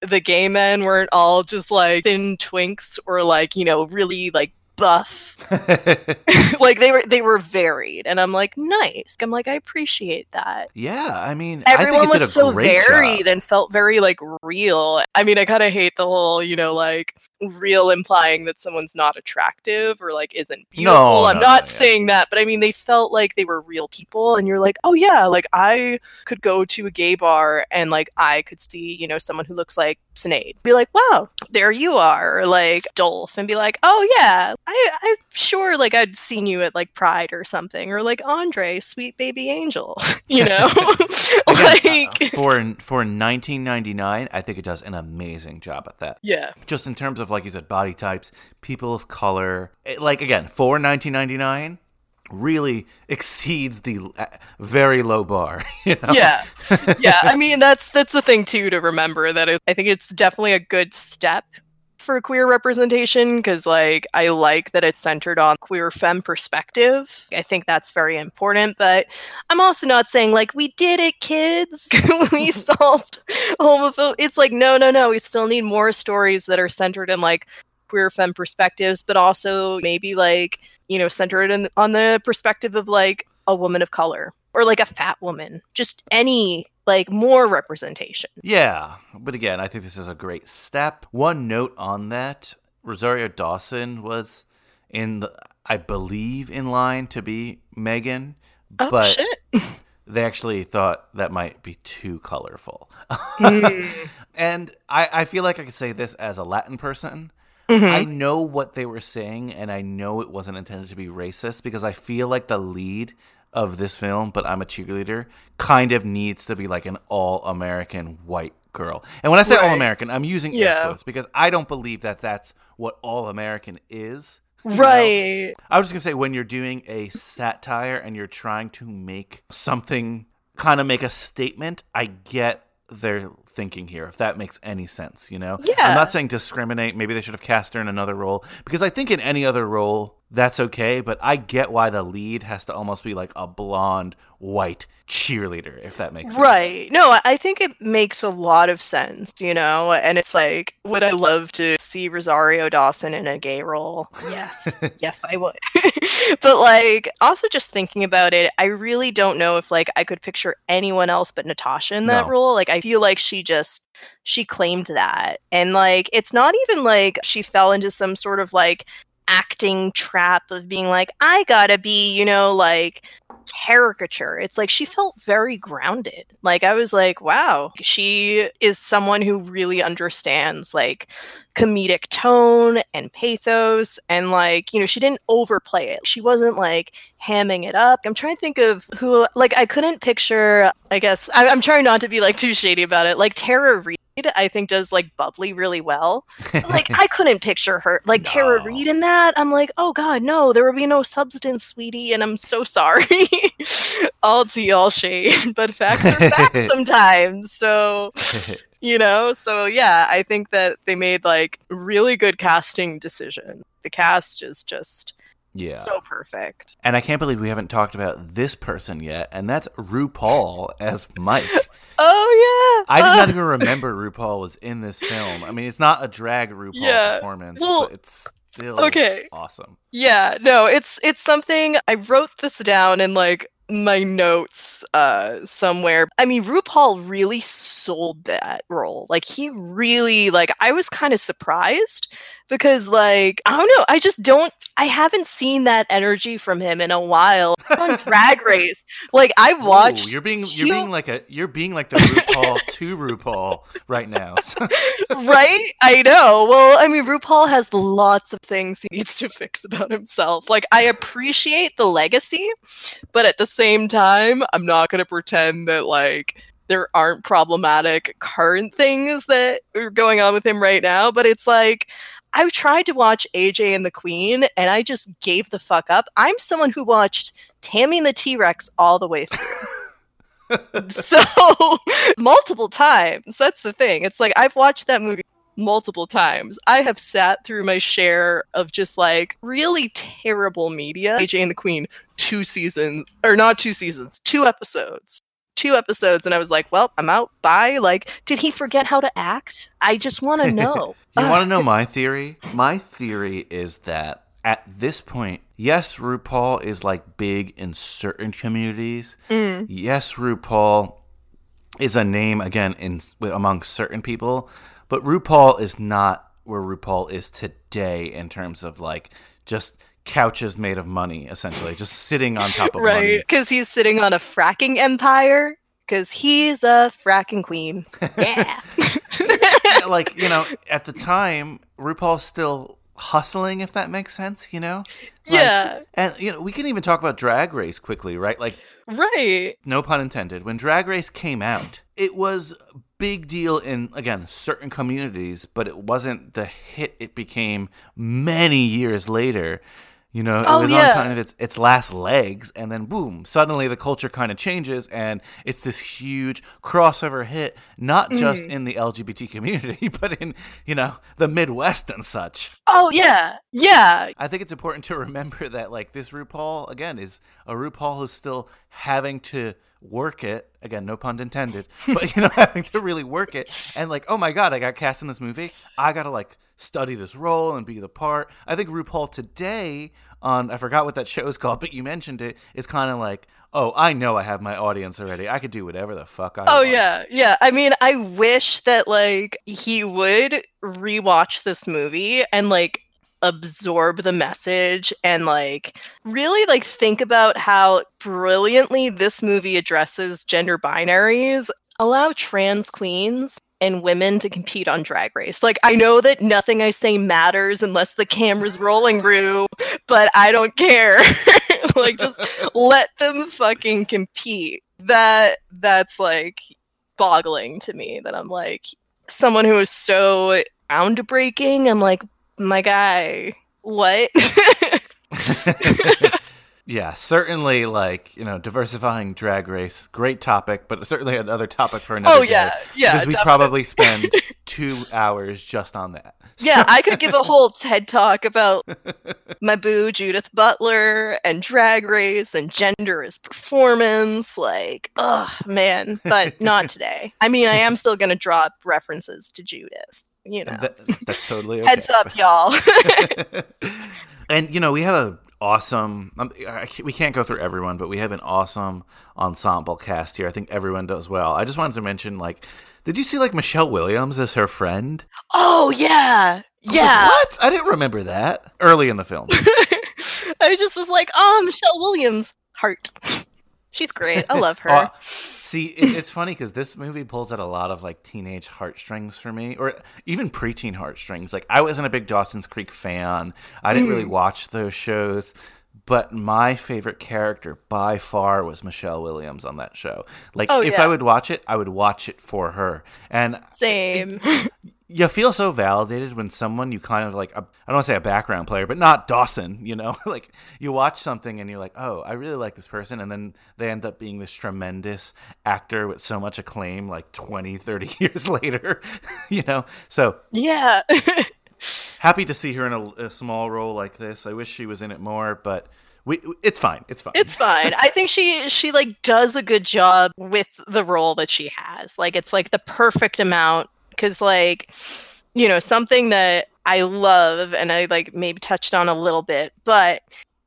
the gay men weren't all just like thin twinks or like, you know, really like buff. like they were they were varied and I'm like, nice. I'm like I appreciate that. yeah, I mean, I Everyone think it did was so varied job. and felt very like real. I mean, I kind of hate the whole, you know, like real implying that someone's not attractive or like isn't beautiful. No, I'm no, not yeah. saying that, but I mean, they felt like they were real people, and you're like, oh yeah, like I could go to a gay bar and like I could see, you know, someone who looks like Sinead, be like, wow, there you are, or like Dolph, and be like, oh yeah, I I'm sure like I'd seen you at like Pride or something, or like Andre, sweet baby angel, you know, Again, like uh, for for 1999, I think it does an amazing job at that. yeah, Just in terms of like you said, body types, people of color. It- like again, for 1999, really exceeds the very low bar. You know? yeah yeah i mean that's that's the thing too to remember that it, i think it's definitely a good step for queer representation because like i like that it's centered on queer femme perspective i think that's very important but i'm also not saying like we did it kids we solved homophobia it's like no no no we still need more stories that are centered in like queer femme perspectives but also maybe like you know centered in, on the perspective of like a woman of color or like a fat woman just any like more representation Yeah, but again, I think this is a great step. One note on that: Rosario Dawson was in the, I believe, in line to be Megan, oh but shit they actually thought that might be too colorful. Mm. and I, I feel like I could say this as a Latin person. Mhm. I know what they were saying, and I know it wasn't intended to be racist because I feel like the lead of this film, but I'm a cheerleader, kind of needs to be like an all American white girl. And when I say Right. all American, I'm using air Yeah. quotes because I don't believe that that's what all American is. you know? right I was just gonna say when you're doing a satire and you're trying to make something kind of make a statement, I get their thinking here, if that makes any sense, you know? Yeah. I'm not saying discriminate. Maybe they should have cast her in another role. Because I think in any other role, that's okay, but I get why the lead has to almost be like a blonde, white cheerleader, if that makes sense. Right. No, I- think it makes a lot of sense, you know? And it's like, would I love to see Rosario Dawson in a gay role? Yes. yes, I would. but like, also just thinking about it, I really don't know if like I could picture anyone else but Natasha in that No. role. Like, I feel like she just she claimed that. And like, it's not even like she fell into some sort of like acting trap of being like, I gotta be, you know, like caricature. It's like she felt very grounded. Like I was like, wow, she is someone who really understands like comedic tone and pathos and like, you know, she didn't overplay it. She wasn't like hamming it up. I'm trying to think of who like I couldn't picture, I guess I, I'm trying not to be like too shady about it. Like Tara Reid, I think does like bubbly really well. But, like I couldn't picture her like Tara No. Reid in that. I'm like, oh god, no, there will be no substance, sweetie, and I'm so sorry. all tea, all shade, but facts are facts sometimes. So you know, so yeah, I think that they made like really good casting decision. The cast is just yeah. so perfect. and I can't believe we haven't talked about this person yet, and that's RuPaul as Mike. Oh yeah, I did Uh, not even remember RuPaul was in this film. I mean, it's not a drag RuPaul Yeah. performance, Well, but it's still okay. awesome. Yeah, no, it's it's something I wrote this down and like my notes uh somewhere. I mean, RuPaul really sold that role. Like he really like I was kind of surprised because like I don't know, I just don't I haven't seen that energy from him in a while on Drag Race. Like I Ooh, watched you're being two- you're being like a you're being like the RuPaul to RuPaul right now. Right? I know. Well, I mean, RuPaul has lots of things he needs to fix about himself. Like, I appreciate the legacy, but at the same time, I'm not going to pretend that, like, there aren't problematic current things that are going on with him right now. But it's like, I tried to watch AJ and the Queen, and I just gave the fuck up. I'm someone who watched Tammy and the T Rex all the way through. so multiple times. That's the thing. It's like I've watched that movie multiple times. I have sat through my share of just like really terrible media. AJ and the Queen, two seasons, or not two seasons, two episodes. Two episodes, and I was like, well, I'm out. Bye. Like, did he forget how to act? I just want to know. You want to know my theory? My theory is that at this point, yes, RuPaul is like big in certain communities. Mm. Yes, RuPaul is a name again in among certain people, but RuPaul is not where RuPaul is today in terms of like just couches made of money, essentially, just sitting on top of right. money. Because he's sitting on a fracking empire. Because he's a fracking queen. Yeah. Yeah, like you know, at the time, RuPaul's still hustling, if that makes sense. You know, Like, yeah. And you know, we can even talk about Drag Race quickly, right? Like, Right. no pun intended. When Drag Race came out, it was big deal in again certain communities, but it wasn't the hit it became many years later. You know, it Oh, was yeah. on kind of its its last legs, and then boom, suddenly the culture kind of changes, and it's this huge crossover hit, not just Mm. in the LGBT community, but in you know the Midwest and such. Oh yeah. Yeah. I think it's important to remember that like this RuPaul again is a RuPaul who's still having to work it again, no pun intended, but you know having to really work it and like oh my god, I got cast in this movie, I got to like study this role and be the part. I think RuPaul today on I forgot what that show is called, but you mentioned it. It's kind of like oh I know I have my audience already. I could do whatever the fuck I Oh want. yeah, yeah. I mean, I wish that like he would rewatch this movie and like absorb the message and like really like think about how brilliantly this movie addresses gender binaries. Allow trans queens and women to compete on drag race. Like I know that nothing I say matters unless the camera's rolling, Rue, but I don't care. like just let them fucking compete. That that's like boggling to me that I'm like someone who is so groundbreaking. I'm like, my guy, what? Yeah, certainly like, you know, diversifying drag race, great topic, but certainly another topic for another oh day, yeah, yeah. Because we definitely. probably spend two hours just on that. Yeah, I could give a whole TED talk about my boo Judith Butler and drag race and gender as performance. Like, oh man, but not today. I mean, I am still gonna drop references to Judith. You know, That- that's totally okay. heads up, y'all. and you know, we have a awesome. Um, I we can't go through everyone, but we have an awesome ensemble cast here. I think everyone does well. I just wanted to mention, like, did you see like Michelle Williams as her friend? oh yeah, I like, yeah. what? I didn't remember that early in the film. I just was like, oh, Michelle Williams, heart. She's great. I love her. Oh, see, it, it's funny because this movie pulls at a lot of like teenage heartstrings for me, or even preteen heartstrings. Like I wasn't a big Dawson's Creek fan. I didn't Mm. really watch those shows, but my favorite character by far was Michelle Williams on that show. Like Oh, if yeah. I would watch it, I would watch it for her. And Same. you feel so validated when someone you kind of like a, I don't want to say a background player, but not Dawson, you know? like you watch something and you're like, "Oh, I really like this person." And then they end up being this tremendous actor with so much acclaim like 20, 30 years later, you know? So, yeah. happy to see her in a, a small role like this. I wish she was in it more, but we it's fine. It's fine. It's fine. I think she she like does a good job with the role that she has. Like it's like the perfect amount cuz like you know, something that I love and I like maybe touched on a little bit, but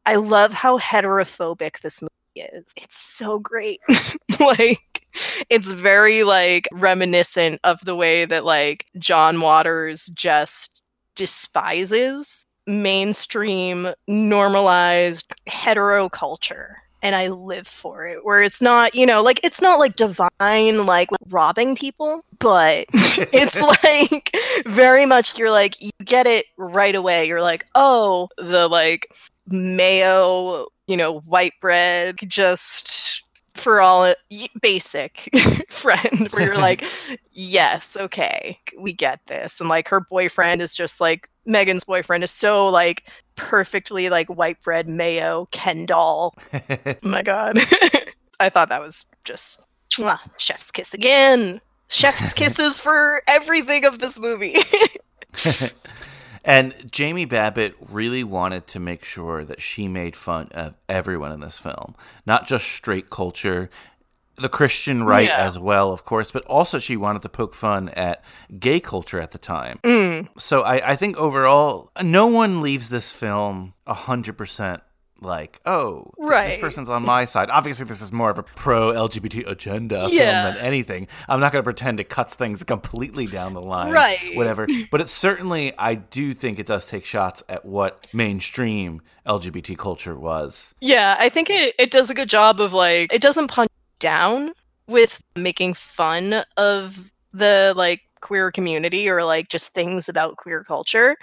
I love how heterophobic this movie is. It's so great. like it's very like reminiscent of the way that like John Waters just despises mainstream normalized hetero culture and I live for it. Where it's not, you know, like it's not like divine, like robbing people, but it's like very much you're like, you get it right away. You're like, oh, the like mayo, you know, white bread, just for all basic friend where you're like yes okay we get this and like her boyfriend is just like megan's boyfriend is so like perfectly like white bread mayo ken doll. Oh my god. I thought that was just chef's kiss again. Chef's kisses for everything of this movie. And Jamie Babbitt really wanted to make sure that she made fun of everyone in this film, not just straight culture, the Christian right Yeah. as well, of course, but also she wanted to poke fun at gay culture at the time. Mm. So I, I think overall, no one leaves this film 100% like, oh, right. this person's on my side. Obviously, this is more of a pro LGBT agenda Yeah. film than anything. I'm not going to pretend it cuts things completely down the line, Right. Whatever. But it certainly, I do think it does take shots at what mainstream LGBT culture was. Yeah, I think it, it does a good job of like it doesn't punch down with making fun of the like queer community or like just things about queer culture.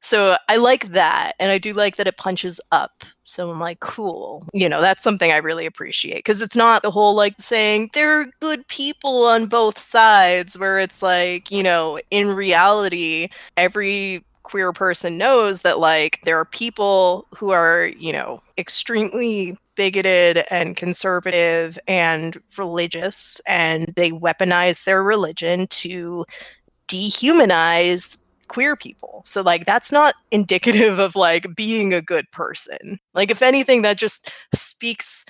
So I like that and I do like that it punches up. So I'm like cool. You know, that's something I really appreciate cuz it's not the whole like saying they're good people on both sides where it's like, you know, in reality every queer person knows that like there are people who are you know extremely bigoted and conservative and religious and they weaponize their religion to dehumanize queer people so like that's not indicative of like being a good person like if anything that just speaks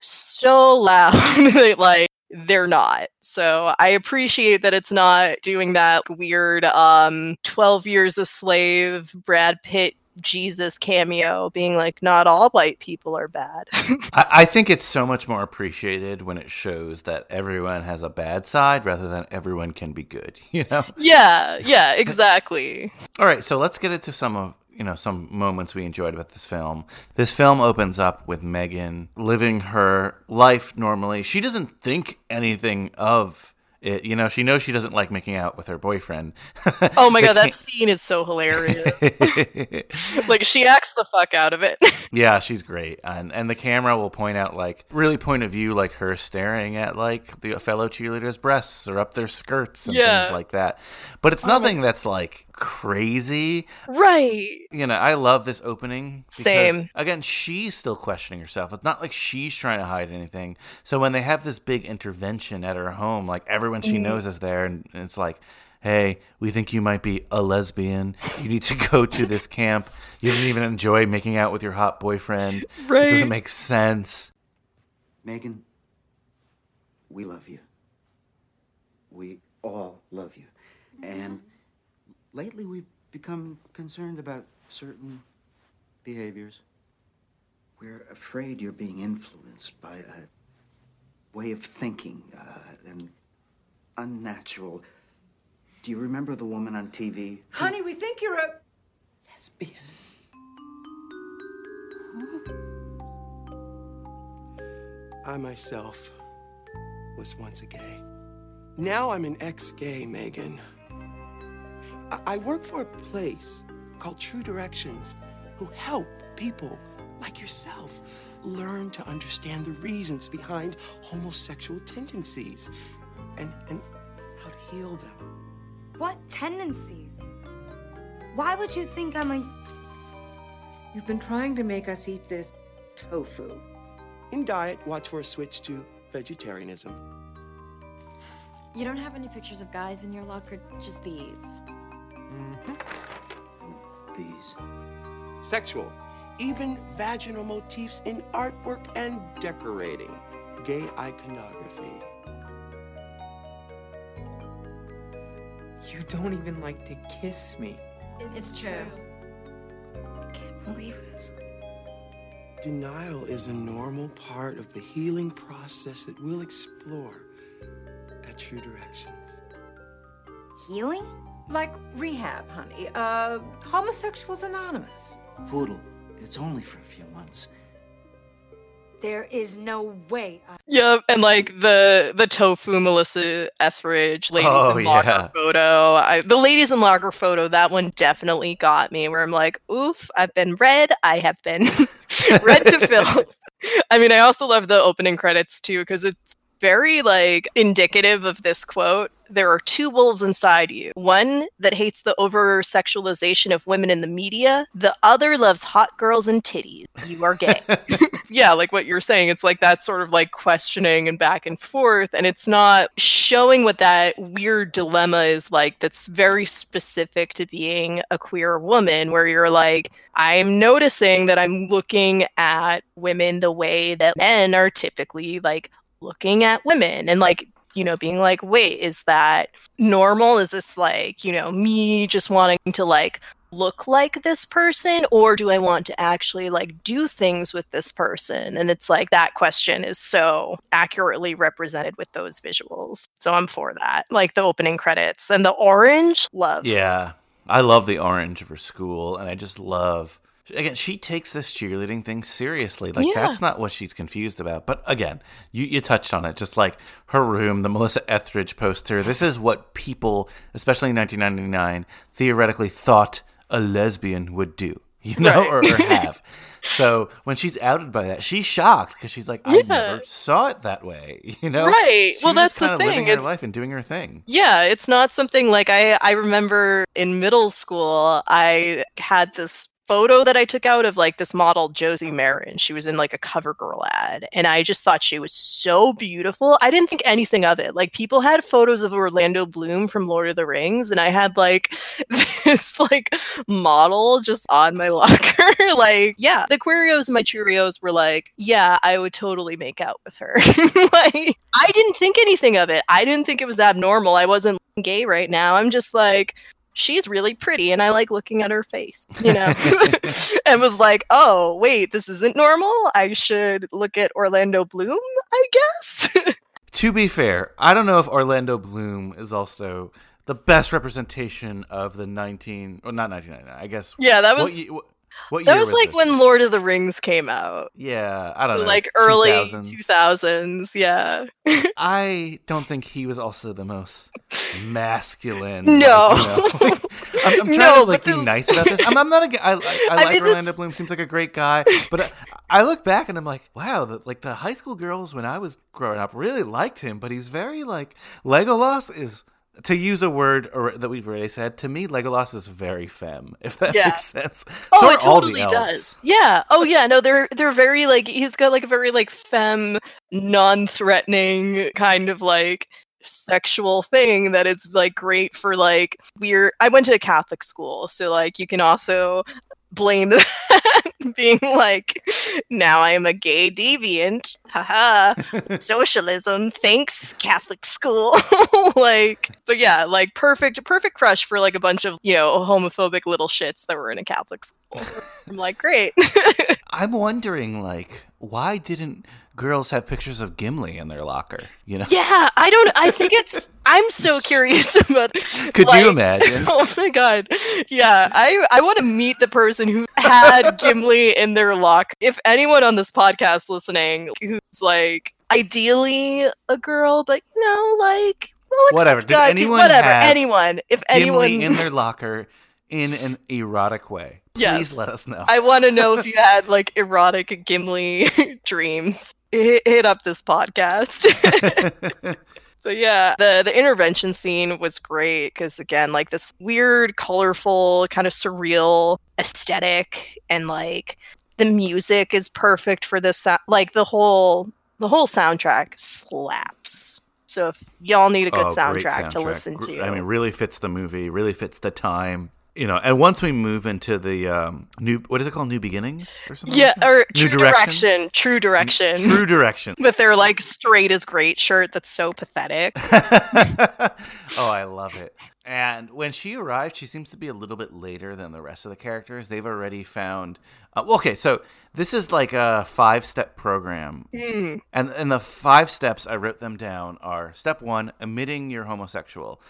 so loud that like they're not. So I appreciate that it's not doing that weird um 12 years a slave Brad Pitt Jesus cameo being like not all white people are bad. I, I think it's so much more appreciated when it shows that everyone has a bad side rather than everyone can be good, you know? yeah, yeah, exactly. All right, so let's get into some of you know some moments we enjoyed about this film. This film opens up with Megan living her life normally. She doesn't think anything of it. You know, she knows she doesn't like making out with her boyfriend. Oh my god, that scene is so hilarious. like she acts the fuck out of it. yeah, she's great, and and the camera will point out like really point of view like her staring at like the fellow cheerleaders' breasts or up their skirts and Yeah. things like that. But it's Oh nothing that's like crazy. right. you know, I love this opening. because, Same. Again, she's still questioning herself. It's not like she's trying to hide anything. So when they have this big intervention at her home, like everyone she Mhm. knows is there, and, and it's like, hey, we think you might be a lesbian. You need to go to this camp. You didn't even enjoy making out with your hot boyfriend. It doesn't make sense. Megan, we love you. We all love you. And lately we've become concerned about certain behaviors. We're afraid you're being influenced by a way of thinking, uh, an unnatural. Do you remember the woman on TV? Honey, we think you're a lesbian. I myself was once a gay. Now I'm an ex gay, Megan. I-, I work for a place called True Directions who help people like yourself learn to understand the reasons behind homosexual tendencies and, and how to heal them. What tendencies? Why would you think I'm a. You've been trying to make us eat this tofu. In diet, watch for a switch to vegetarianism. You don't have any pictures of guys in your locker, just these. Mm-hmm. These. Sexual, even vaginal motifs in artwork and decorating. Gay iconography. You don't even like to kiss me. It's, true. I can't believe this. Denial is a normal part of the healing process that we'll explore at True Directions. Healing? Like rehab, honey. Uh, Homosexuals Anonymous. Poodle, it's only for a few months. There is no way. I- Yep, and like the the tofu Melissa Etheridge ladies Oh, in lager yeah. photo. I, the ladies in lager photo, that one definitely got me. Where I'm like, oof, I've been read. I have been read to filth. I mean, I also love the opening credits too because it's very like indicative of this quote. There are two wolves inside you. One that hates the over sexualization of women in the media. The other loves hot girls and titties. You are gay. yeah, like what you're saying. It's like that sort of like questioning and back and forth. And it's not showing what that weird dilemma is like that's very specific to being a queer woman, where you're like, I'm noticing that I'm looking at women the way that men are typically like looking at women and like you know being like wait is that normal is this like you know me just wanting to like look like this person or do i want to actually like do things with this person and it's like that question is so accurately represented with those visuals so i'm for that like the opening credits and the orange love Yeah. I love the orange for school, and I just love. Again, she takes this cheerleading thing seriously. Like, Yeah. that's not what she's confused about. But again, you, you touched on it. Just like her room, the Melissa Etheridge poster. This is what people, especially in 1999, theoretically thought a lesbian would do, you know, Right. or, or have. So when she's outed by that, she's shocked because she's like, I Yeah. never saw it that way, you know? Right. She Well, that's the kinda living thing. her It's- life and doing her thing. Yeah, it's not something like I I remember in middle school I had this photo that I took out of like this model Josie Maran. She was in like a CoverGirl ad and I just thought she was so beautiful. I didn't think anything of it. Like people had photos of Orlando Bloom from Lord of the Rings and I had like this like model just on my locker. like, yeah, the Querios and my Cheerios were like, yeah, I would totally make out with her. like I didn't think anything of it. I didn't think it was abnormal. I wasn't gay right now. I'm just like, she's really pretty and I like looking at her face, you know? and was like, oh, wait, this isn't normal. I should look at Orlando Bloom, I guess. To be fair, I don't know if Orlando Bloom is also the best representation of the 19 or not 1999. I guess. Yeah, that was- What, what that year was like this? when Lord of the Rings came out. Yeah, I don't know. Like early 2000s. 2000s, yeah. I don't think he was also the most masculine. No. like, you know, like, I'm, I'm trying No, to like be this- nice about this. I'm, I'm not a. I, I, I I like mean, Orlando that's- Bloom. Seems like a great guy. But I, I look back and I'm like, wow, the, like the high school girls when I was growing up really liked him. But he's very like Legolas is. To use a word or, that we've already said, to me, Legolas is very femme. If that Yeah. makes sense. Oh, So it totally does. Yeah. Oh, yeah. No, they're they're very like he's got like a very like femme, non-threatening kind of like sexual thing that is like great for like weird. I went to a Catholic school, so like you can also blame being like now I am a gay deviant. Haha. Socialism. Thanks, Catholic school. like, but yeah, like perfect, perfect crush for like a bunch of you know homophobic little shits that were in a Catholic school. I'm like, great. I'm wondering, like, why didn't girls have pictures of Gimli in their locker? You know? yeah, I don't. I think it's. I'm so curious about. Could like- you imagine? Oh my god. Yeah, I I want to meet the person who had Gimli in their lock. If anyone on this podcast listening who's like ideally a girl, but you know, like well, Whatever. Did too, anyone whatever. have Anyone. If Gimli anyone in their locker in an erotic way? Please Yes. let us know. I want to know if you had like erotic Gimli dreams. Hit, hit up this podcast. But yeah, the the intervention scene was great because again, like this weird, colorful, kind of surreal aesthetic, and like the music is perfect for this. sou- Like the whole the whole soundtrack slaps. So if y'all need a good Oh, great soundtrack, to listen to, I mean, really fits the movie, really fits the time. You know, and once we move into the um, new, what is it called, New Beginnings or something? Yeah, or New True Direction. True Direction. True Direction. With their like straight is great shirt that's so pathetic. oh, I love it. And when she arrived, she seems to be a little bit later than the rest of the characters. They've already found. Uh, well, okay, so this is like a five step program. Mm. And, and the five steps, I wrote them down, are step one, admitting you're homosexual,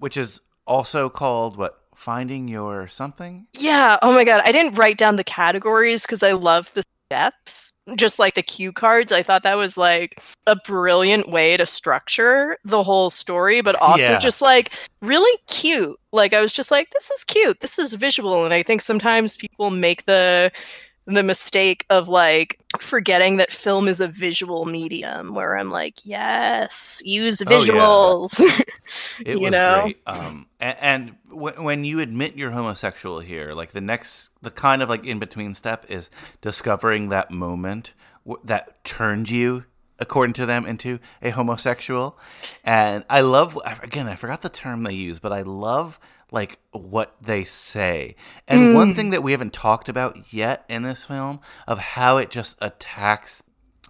which is also called what? Finding your something? Yeah. Oh my god. I didn't write down the categories because I love the steps. Just like the cue cards. I thought that was like a brilliant way to structure the whole story, but also Yeah. just like really cute. Like I was just like, this is cute. This is visual. And I think sometimes people make the the mistake of like forgetting that film is a visual medium where I'm like, yes, use Oh, yeah. visuals. It you was know? great. Um, and, and w- when you admit you're homosexual here, like the next, the kind of like in between step is discovering that moment w- that turned you, according to them, into a homosexual. And I love, again, I forgot the term they use, but I love like what they say. And one Mm. thing that we haven't talked about yet in this film of how it just attacks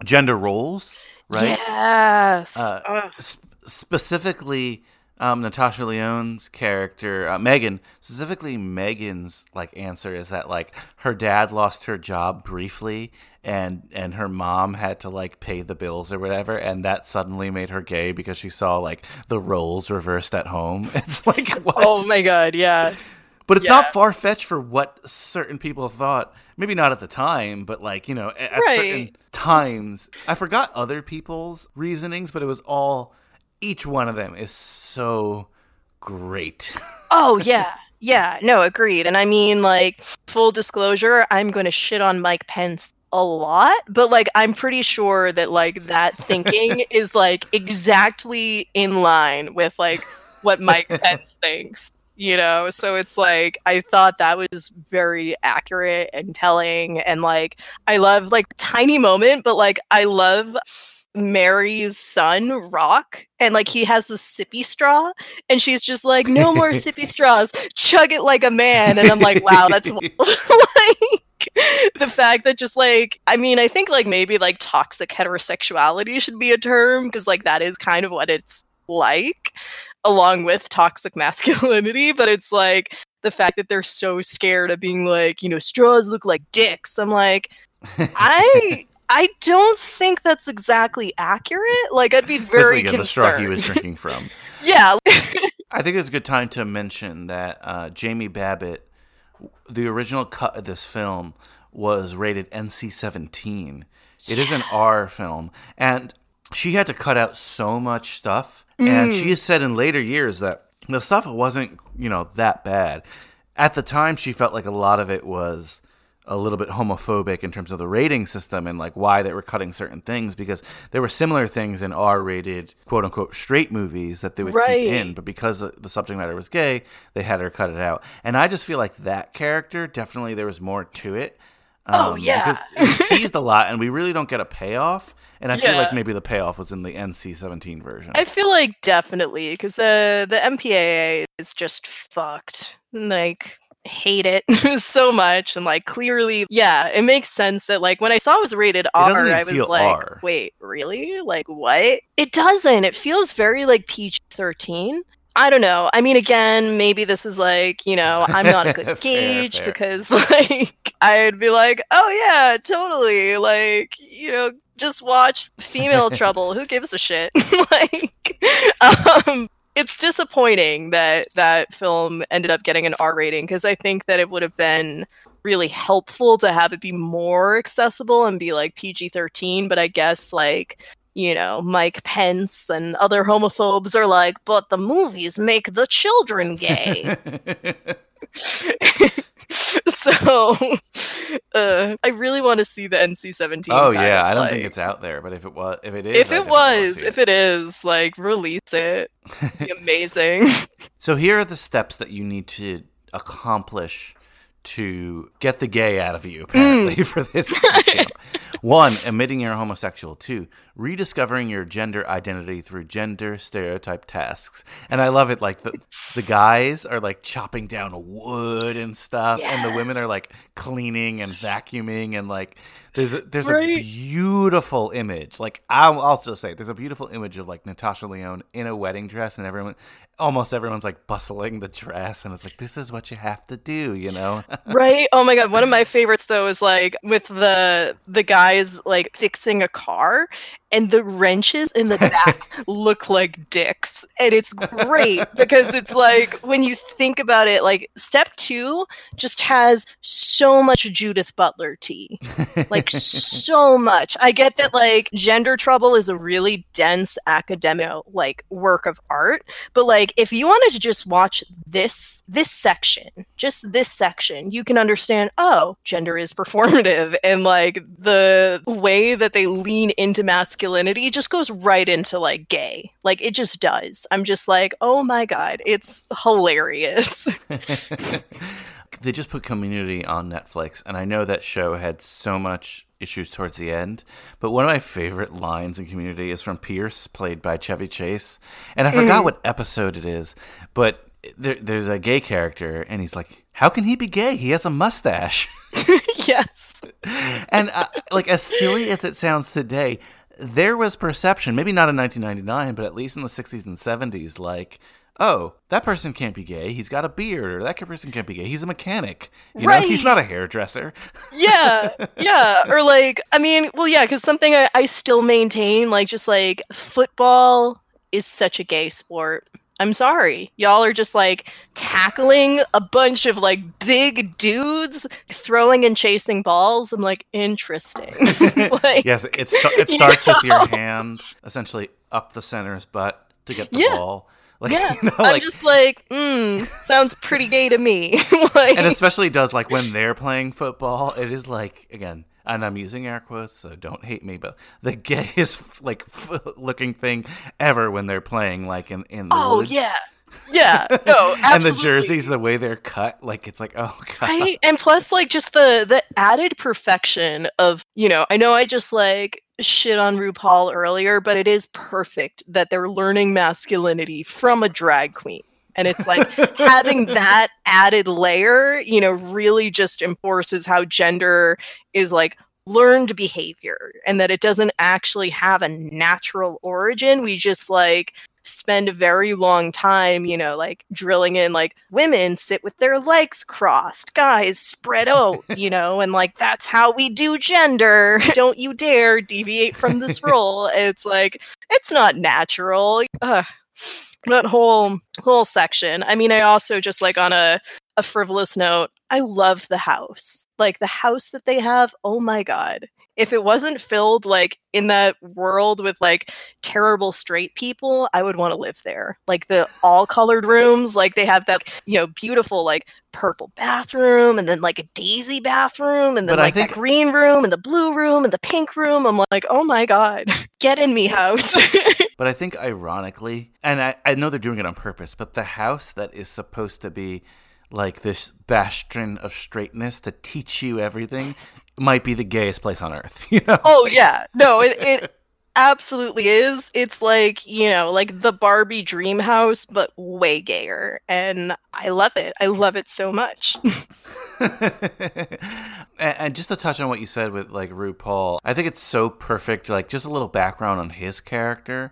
gender roles, right? Yes. Uh, sp- specifically um, Natasha Lyonne's character uh, Megan specifically Megan's like answer is that like her dad lost her job briefly and and her mom had to like pay the bills or whatever and that suddenly made her gay because she saw like the roles reversed at home it's like what Oh my god, yeah. but it's Yeah. not far fetched for what certain people thought. Maybe not at the time, but like you know, at, at certain times. I forgot other people's reasonings, but it was all. Each one of them is so great. Oh yeah. Yeah, no, agreed. And I mean like full disclosure, I'm going to shit on Mike Pence a lot, but like I'm pretty sure that like that thinking is like exactly in line with like what Mike Pence thinks, you know? So it's like I thought that was very accurate and telling and like I love like tiny moment, but like I love Mary's son, Rock, and like he has the sippy straw, and she's just like, no more sippy straws, chug it like a man. And I'm like, wow, that's like the fact that just like, I mean, I think like maybe like toxic heterosexuality should be a term because like that is kind of what it's like, along with toxic masculinity, but it's like the fact that they're so scared of being like, you know, straws look like dicks. I'm like, I I don't think that's exactly accurate. Like I'd be very Especially, yeah, the straw he was drinking from. yeah. I think it's a good time to mention that uh, Jamie Babbitt, the original cut of this film was rated NC-17. It is an R film, and she had to cut out so much stuff. And Mm. she has said in later years that the stuff wasn't, you know, that bad. At the time, she felt like a lot of it was a little bit homophobic in terms of the rating system and like why they were cutting certain things because there were similar things in R-rated quote unquote straight movies that they would Right. keep in, but because the subject matter was gay, they had her cut it out. And I just feel like that character definitely there was more to it. Oh, um, yeah. because it was teased a lot, and we really don't get a payoff. And I feel like maybe the payoff was in the NC-17 version. I feel like definitely because the the MPAA is just fucked. Like hate it so much and like clearly yeah it makes sense that like when i saw it was rated r i was like R. wait really? Like what? It doesn't. It feels very like pg-13 i don't know. I mean again maybe this is like you know i'm not a Fair, good gauge fair. because like i'd be like oh yeah totally like you know just watch female trouble. Who gives a shit? Like um it's disappointing that that film ended up getting an R rating because I think that it would have been really helpful to have it be more accessible and be like PG 13. But I guess, like, you know, Mike Pence and other homophobes are like, but the movies make the children gay. so uh, I really want to see the NC 17. oh yeah, I don't think it's out there, but if it was, if it is, If I it was, see if it is, like, release it. Amazing. So here are the steps that you need to accomplish to get the gay out of you, apparently, for this. One, admitting you're homosexual. Two, rediscovering your gender identity through gender stereotype tasks. And I love it. Like the the guys are like chopping down wood and stuff, and the women are like cleaning and vacuuming and like there's a, there's a beautiful image. Like I'll, I'll just say, there's a beautiful image of like Natasha Lyonne in a wedding dress, and everyone, almost everyone's like bustling the dress, and it's like this is what you have to do, you know? right oh my god one of my favorites though is like with the the guys like fixing a car and the wrenches in the back look like dicks. And it's great because it's like when you think about it like step two just has so much judith butler tea. Like so much. I get that like gender trouble is a really dense academic like work of art but like if you wanted to just watch this this section just this section you can understand oh gender is performative. And like the way that they lean into masculinity just goes right into like gay like it just does i'm just like oh my god it's hilarious they just put Community on Netflix, and I know that show had so much issues towards the end. But one of my favorite lines in Community is from Pierce, played by Chevy Chase, and I forgot Mm. what episode it is, but there, there's a gay character, and he's like, "How can he be gay? He has a mustache." yes. and uh, like as silly as it sounds today, there was perception, maybe not in 1999, but at least in the 60s and 70s, like, oh, that person can't be gay. He's got a beard, or that person can't be gay. He's a mechanic. You know, he's not a hairdresser. yeah yeah or like i mean well yeah because something I, I still maintain like just like football is such a gay sport i'm sorry. Y'all are just like tackling a bunch of like big dudes throwing and chasing balls. I'm like interesting. Like yes, it, sta- it you starts with your hand essentially up the center's butt to get the Yeah. ball. Like, yeah. you know, i'm like- just like mm, sounds pretty gay to me. Like and especially does like when they're playing football it is like again and i'm using air quotes so don't hate me but the gayest like looking thing ever when they're playing like in in the oh woods. yeah. Yeah. No absolutely. and the jerseys the way they're cut like it's like oh god. Right? And plus like just the the added perfection of you know i know i just like shit on rupaul earlier but it is perfect that they're learning masculinity from a drag queen and it's like having that added layer you know really just enforces how gender is like learned behavior and that it doesn't actually have a natural origin we just like spend a very long time, you know, like drilling in like women sit with their legs crossed, guys spread out, you know, and like that's how we do gender. Don't you dare deviate from this role. It's like it's not natural. Ugh. That whole whole section. I mean, I also just like on a a frivolous note, I love the house. Like the house that they have, oh my god. If it wasn't filled like in that world with like terrible straight people, I would want to live there. Like the all colored rooms, like they have that, you know, beautiful like purple bathroom and then like a daisy bathroom and then But like think- that green room and the blue room and the pink room. I'm like, oh my God, get in me house. But I think ironically, and I, I know they're doing it on purpose, but the house that is supposed to be like this bastion of straightness to teach you everything might be the gayest place on earth. You know? oh yeah. No, it, it absolutely is. It's like, you know, like the Barbie dream house, but way gayer. And I love it. I love it so much. and, and just to touch on what you said with like RuPaul, I think it's so perfect. Like just a little background on his character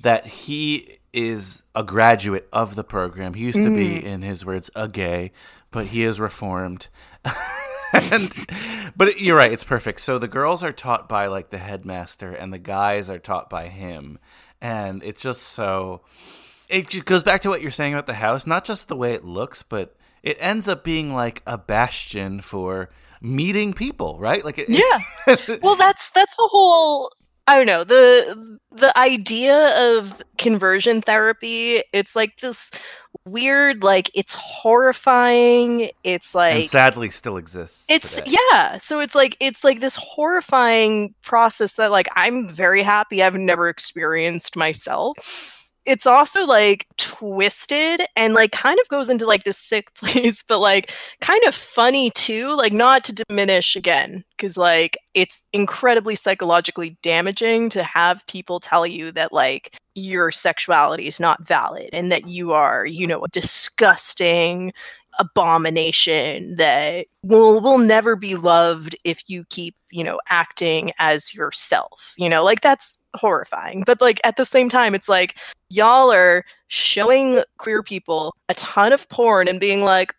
that he is a graduate of the program. He used to be, Mm. in his words, a gay, but he is reformed. and but you're right, it's perfect. So the girls are taught by like the headmaster, and the guys are taught by him, and it's just so. It just goes back to what you're saying about the house, not just the way it looks, but it ends up being like a bastion for meeting people, right? Like, it, yeah. Well, that's that's the whole I don't know, the the idea of conversion therapy, it's like this weird like it's horrifying. It's like and sadly still exists. it's today. yeah so it's like it's like this horrifying process that like i'm very happy i've never experienced myself it's also like twisted and like kind of goes into like this sick place, but like kind of funny too. Like, not to diminish again, because like it's incredibly psychologically damaging to have people tell you that like your sexuality is not valid and that you are, you know, a disgusting abomination that will will never be loved if you keep you know acting as yourself you know like that's horrifying but like at the same time it's like y'all are showing queer people a ton of porn and being like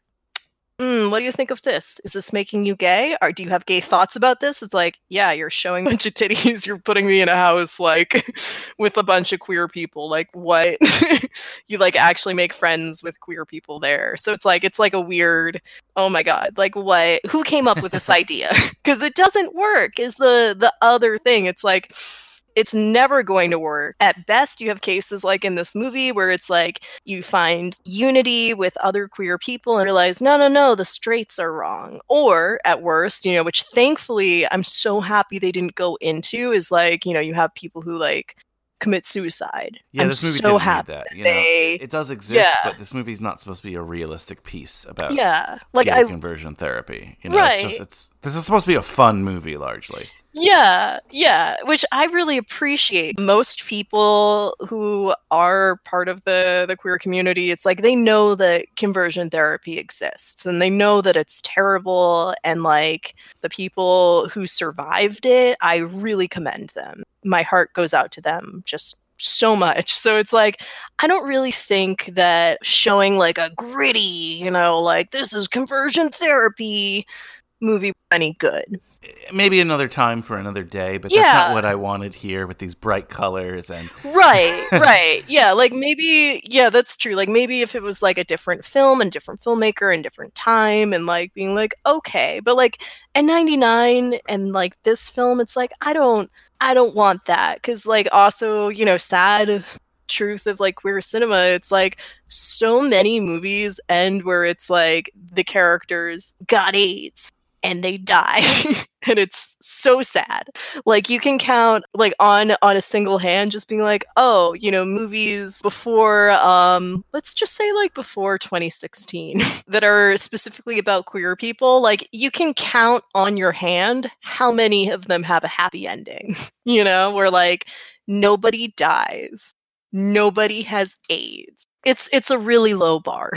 mm, what do you think of this? Is this making you gay? Or do you have gay thoughts about this? It's like, yeah, you're showing a bunch of titties. You're putting me in a house like with a bunch of queer people. Like what? you like actually make friends with queer people there. So it's like it's like a weird, oh my god, like what? Who came up with this idea? Because it doesn't work. Is the the other thing? It's like it's never going to work. At best, you have cases like in this movie where it's like you find unity with other queer people and realize, no, no, no, the straights are wrong. Or at worst, you know, which thankfully I'm so happy they didn't go into, is like, you know, you have people who like commit suicide. Yeah, I'm this movie so happy that. You they, know, it does exist, yeah. but this movie's not supposed to be a realistic piece about Yeah, like I- conversion therapy. You know, Right. it's just it's this is supposed to be a fun movie largely. Yeah, yeah, which I really appreciate. Most people who are part of the the queer community, it's like they know that conversion therapy exists and they know that it's terrible and like the people who survived it, I really commend them. My heart goes out to them just so much. So it's like I don't really think that showing like a gritty, you know, like this is conversion therapy movie any good. Maybe another time for another day, but that's not what I wanted here with these bright colors and right right. Yeah like maybe yeah that's true. Like maybe if it was like a different film and different filmmaker and different time and like being like okay but like at 99 and like this film it's like i don't i don't want that because like also you know sad truth of like queer cinema it's like so many movies end where it's like the characters got aids and they die. And it's so sad. Like you can count like on on a single hand just being like oh you know movies before um let's just say like before 2016 that are specifically about queer people. Like you can count on your hand how many of them have a happy ending you know where like nobody dies nobody has aids. It's it's a really low bar.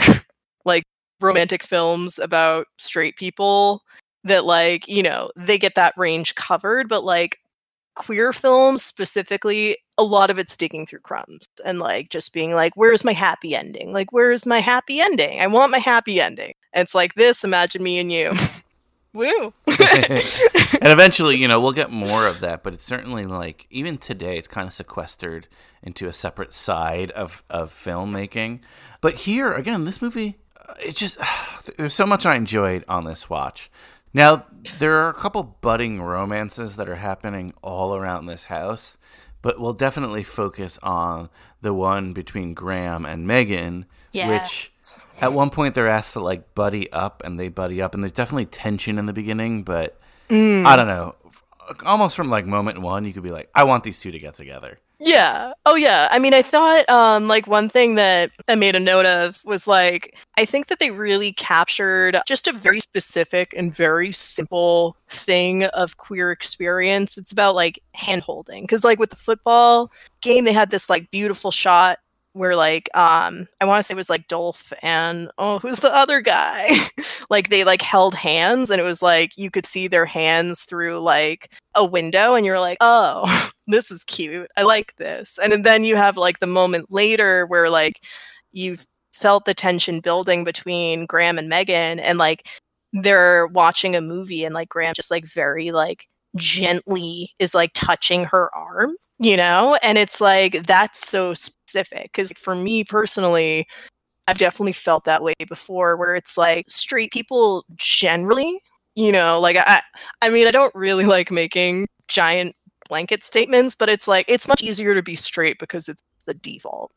Like romantic films about straight people that like you know they get that range covered but like queer films specifically a lot of it's digging through crumbs and like just being like where's my happy ending? Like where's my happy ending? I want my happy ending. And it's like this imagine me and you. Woo. And eventually, you know, we'll get more of that, but it's certainly like even today it's kind of sequestered into a separate side of of filmmaking. But here again, this movie uh, it just there's so much I enjoyed on this watch. Now, there are a couple budding romances that are happening all around this house, but we'll definitely focus on the one between Graham and Megan, which at one point they're asked to like buddy up and they buddy up and there's definitely tension in the beginning, but Mm. I don't know. Almost from like moment one, you could be like, I want these two to get together. Yeah. Oh yeah. I mean, I thought um like one thing that I made a note of was like I think that they really captured just a very specific and very simple thing of queer experience. It's about like hand holding cuz like with the football game they had this like beautiful shot where like um I want to say it was like Dolph and oh who's the other guy? like they like held hands and it was like you could see their hands through like a window and you're like, "Oh, this is cute. I like this." And then you have like the moment later where like you've felt the tension building between Graham and Megan and like they're watching a movie and like Graham just like very like gently is like touching her arm, you know? And it's like that's so specific cuz for me personally I've definitely felt that way before where it's like straight people generally, you know, like I I mean I don't really like making giant blanket statements, but it's like it's much easier to be straight because it's the default.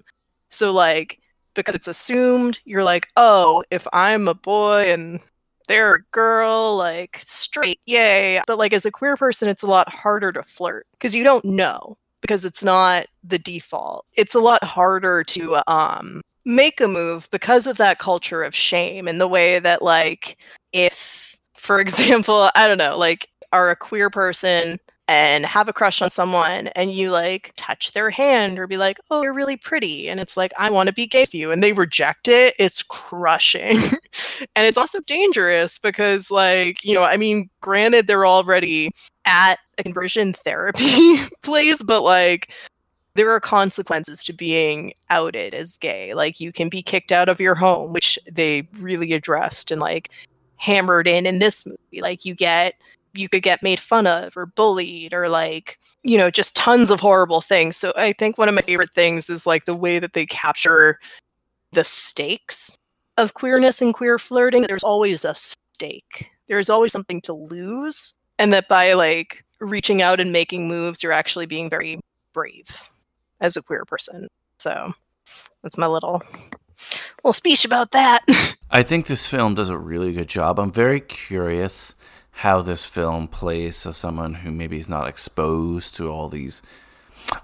So like because it's assumed you're like, "Oh, if I'm a boy and they're a girl, like straight, yay." But like as a queer person, it's a lot harder to flirt because you don't know because it's not the default. It's a lot harder to um make a move because of that culture of shame and the way that like if for example, I don't know, like are a queer person and have a crush on someone and you like touch their hand or be like, "Oh, you're really pretty." And it's like, "I want to be gay with you." And they reject it. It's crushing. and it's also dangerous because like, you know, I mean, granted they're already at a conversion therapy place, but like there are consequences to being outed as gay. Like you can be kicked out of your home, which they really addressed and like hammered in in this movie. Like you get you could get made fun of or bullied or like you know just tons of horrible things. So i think one of my favorite things is like the way that they capture the stakes of queerness and queer flirting. There's always a stake. There's always something to lose and that by like reaching out and making moves you're actually being very brave as a queer person. So that's my little little speech about that. I think this film does a really good job. I'm very curious how this film plays to someone who maybe is not exposed to all these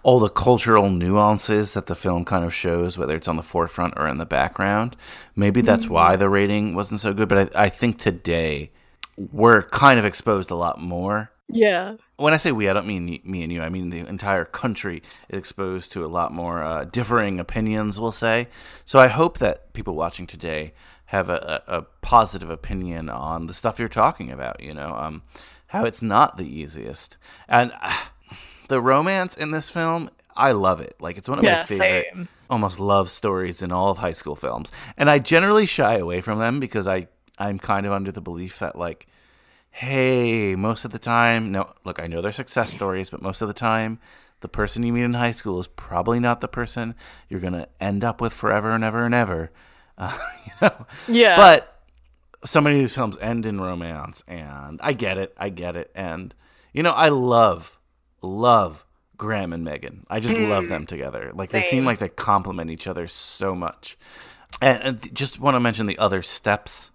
all the cultural nuances that the film kind of shows, whether it's on the forefront or in the background. Maybe that's Mm-hmm. why the rating wasn't so good. But I, I think today we're kind of exposed a lot more. yeah When I say we, I don't mean me and you. I mean the entire country is exposed to a lot more uh, differing opinions, we'll say. So I hope that people watching today have a, a, positive opinion on the stuff you're talking about, you know, um, how it's not the easiest. And uh, the romance in this film, I love it. Like, it's one of Yeah, my favorite, same. almost love stories in all of high school films. And I generally shy away from them because I, I'm kind of under the belief that, like, hey, most of the time, no, look, I know they're success stories, but most of the time, the person you meet in high school is probably not the person you're going to end up with forever and ever and ever. Uh, you know? Yeah. But so many of these films end in romance, and I get it. I get it. And, you know, I love, love Graham and Megan. I just love them together. Like, they seem like they complement each other so much. And, and just want to mention the other steps.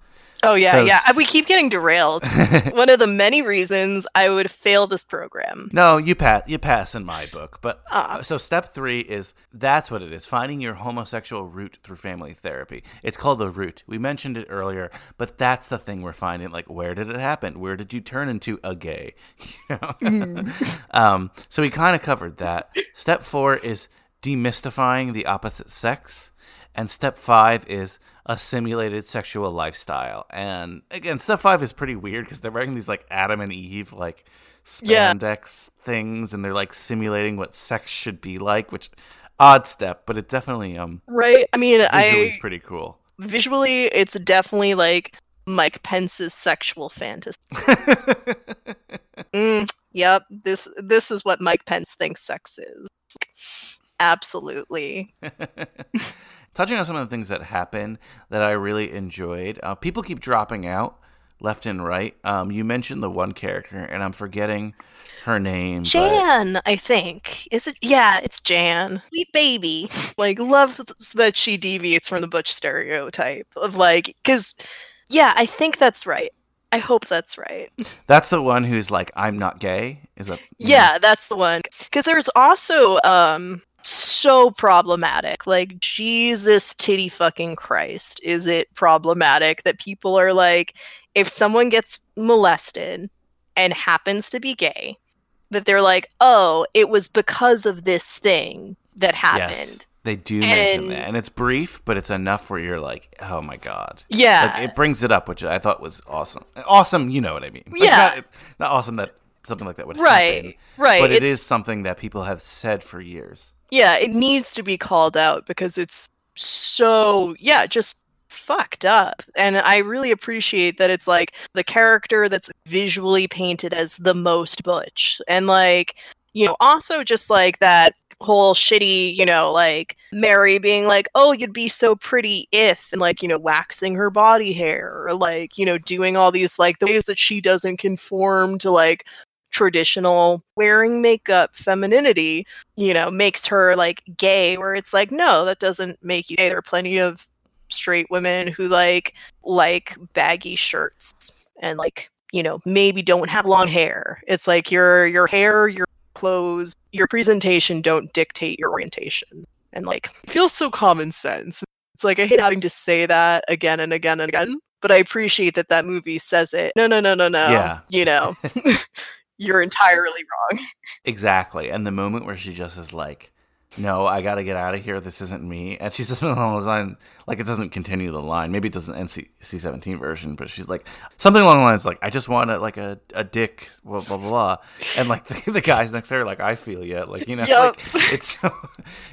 Oh yeah, So yeah. We keep getting derailed. One of the many reasons I would fail this program. No, you pass. You pass in my book. But Ah. so step three is that's what it is: finding your homosexual root through family therapy. It's called the root. We mentioned it earlier, but that's the thing we're finding. Like, where did it happen? Where did you turn into a gay? You know? um, so we kind of covered that. Step four is demystifying the opposite sex, and step five is a simulated sexual lifestyle. And again, step five is pretty weird because they're wearing these like Adam and Eve like Yeah. spandex things, and they're like simulating what sex should be like, which odd step, but it definitely um Right? I mean, I pretty cool. visually it's definitely like Mike Pence's sexual fantasy. Mm, yep, this this is what Mike Pence thinks sex is. Absolutely. Touching on some of the things that happened that I really enjoyed, uh, people keep dropping out left and right. Um, you mentioned the one character, and I'm forgetting her name. but- Jan, I think. Is it? Yeah, it's Jan. Sweet baby. Like, love that she deviates from the butch stereotype of like, because, yeah, I think that's right. I hope that's right. That's the one who's like, "I'm not gay." Is that? Yeah, that's the one. Because there's also um so problematic. Like Jesus titty fucking Christ, is it problematic that people are like, if someone gets molested and happens to be gay, that they're like, oh, it was because of this thing that happened. Yes, they do mention that, and it's brief, but it's enough where you're like, "Oh my god!" Yeah. like, it brings it up, which I thought was awesome. Awesome, you know what I mean? Yeah. not, it's not awesome that something like that would Right, happen, right, right. But it it's- something that people have said for years. Yeah, it needs to be called out because it's so yeah, just fucked up. And I really appreciate that it's like the character that's visually painted as the most butch. And like, you know, also just like that whole shitty, you know, like Mary being like, "Oh, you'd be so pretty if," and like, you know, waxing her body hair or like, you know, doing all these like the ways that she doesn't conform to like traditional wearing makeup femininity, you know, makes her like gay where it's like, no, that doesn't make you gay. There are plenty of straight women who like like baggy shirts and like, you know, maybe don't have long hair. It's like your your hair, your clothes, your presentation don't dictate your orientation. And like it feels so common sense. It's like I hate having to say that again and again and again, but I appreciate that that movie says it. No, no, no, no, no. Yeah. You know, you're entirely wrong. Exactly. And the moment where she just is like, no, I got to get out of here. This isn't me. And she's just along the line, like it doesn't continue the line. Maybe it doesn't NC seventeen version, but she's like something along the lines like, I just want a, like a, a dick, blah blah blah. And like the, the guys next to her, like I feel you, like you know, Yup. like it's so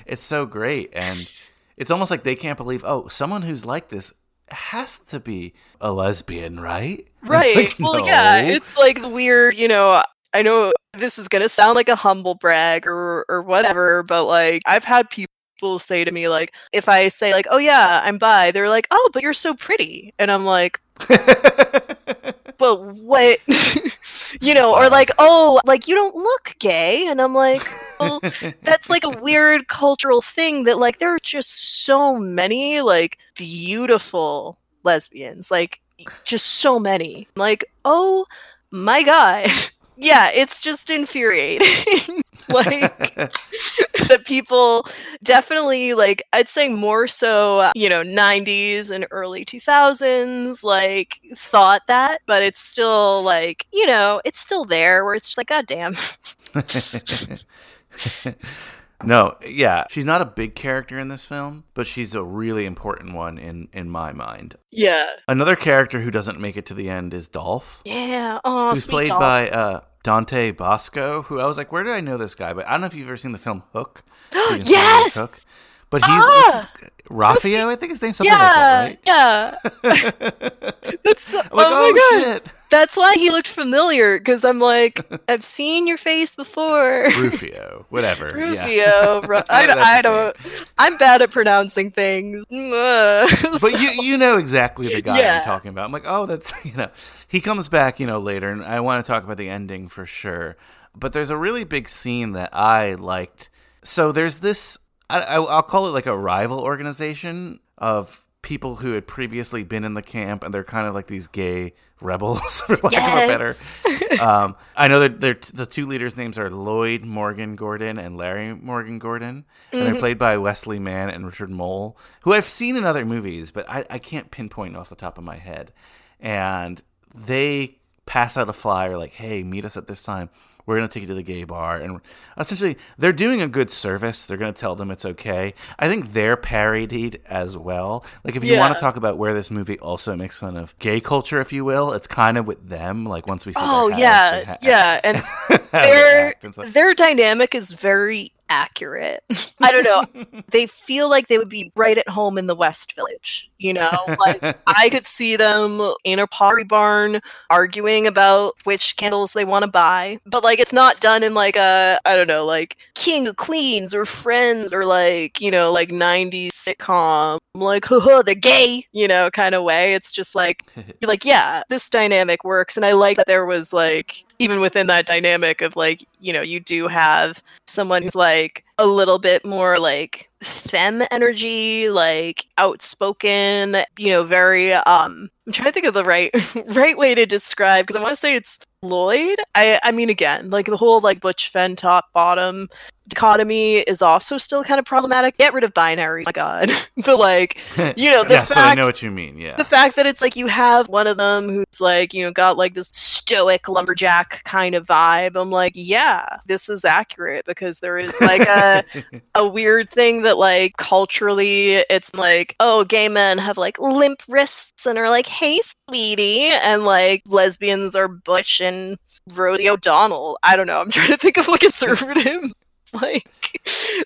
it's so great, and it's almost like they can't believe, oh, someone who's like this has to be a lesbian, right? Right. like, well, yeah, it's like the weird, you know, I know this is going to sound like a humble brag or or whatever, but like I've had people say to me like if I say like, "Oh yeah, I'm bi." They're like, "Oh, but you're so pretty." And I'm like, "But what?" you know, or like, "Oh, like you don't look gay." And I'm like, "Well, that's like a weird cultural thing that like there are just so many like beautiful lesbians like just so many. Like oh my god. Yeah it's just infuriating. Like that people definitely like i'd say more so uh, you know 90s and early 2000s like thought that but it's still like you know it's still there where it's just like god damn no, yeah, she's not a big character in this film, but she's a really important one in in my mind. yeah Another character who doesn't make it to the end is Dolph, yeah oh who's sweet played doll. by uh, Dante Basco. Who I was like, where did I know this guy? But I don't know if you've ever seen the film Hook. Yes! Hook. But he's Ah! I think his name's something yeah, like that, right? yeah. That's like, oh, my "Oh, god. shit." That's why he looked familiar because I'm like, I've seen your face before. Rufio, whatever. yeah. Rufio. Ru- I, I the don't. I'm bad at pronouncing things. but you you know exactly the guy Yeah. I'm talking about. I'm like, oh, that's you know, he comes back, you know, later, and I want to talk about the ending for sure. But there's a really big scene that I liked. So there's this, I, I, I'll call it like a rival organization of people who had previously been in the camp, and they're kind of like these gay rebels, for lack of a better. Um, I know that they're, the two leaders' names are Lloyd Morgan Gordon and Larry Morgan Gordon, and they're Mhm. played by Wesley Mann and Richard Moll, who I've seen in other movies, but I, I can't pinpoint off the top of my head. And they pass out a flyer like, "Hey, meet us at this time. We're gonna take you to the gay bar." And essentially, they're doing a good service. They're gonna tell them it's okay. I think they're parodied as well. Like, if you want to talk about where this movie also makes fun of gay culture, if you will, it's kind of with them. Like once we see, Oh yeah, and ha- yeah, and their act and stuff. their dynamic is very accurate. I don't know. they feel like they would be right at home in the West Village. You know, like I could see them in a pottery barn arguing about which candles they want to buy, but like it's not done in like a I don't know, like King of Queens or Friends or like you know like '90s sitcom, like haha they're gay, you know, kind of way. It's just like like yeah, this dynamic works, and I like that there was like even within that dynamic of like you know you do have someone who's like a little bit more like femme energy like outspoken you know very um i'm trying to think of the right right way to describe because i want to say it's lloyd i i mean again like the whole like butch femme top bottom dichotomy is also still kind of problematic get rid of binary my god but like you know the fact. but I know what you mean. Yeah. the fact that it's like you have one of them who's like you know got like this stoic lumberjack kind of vibe i'm like yeah this is accurate because there is like a a weird thing that like culturally it's like oh gay men have like limp wrists and are like hey sweetie and like lesbians are butch and rosie o'donnell. I don't know. I'm trying to think of like a conservative like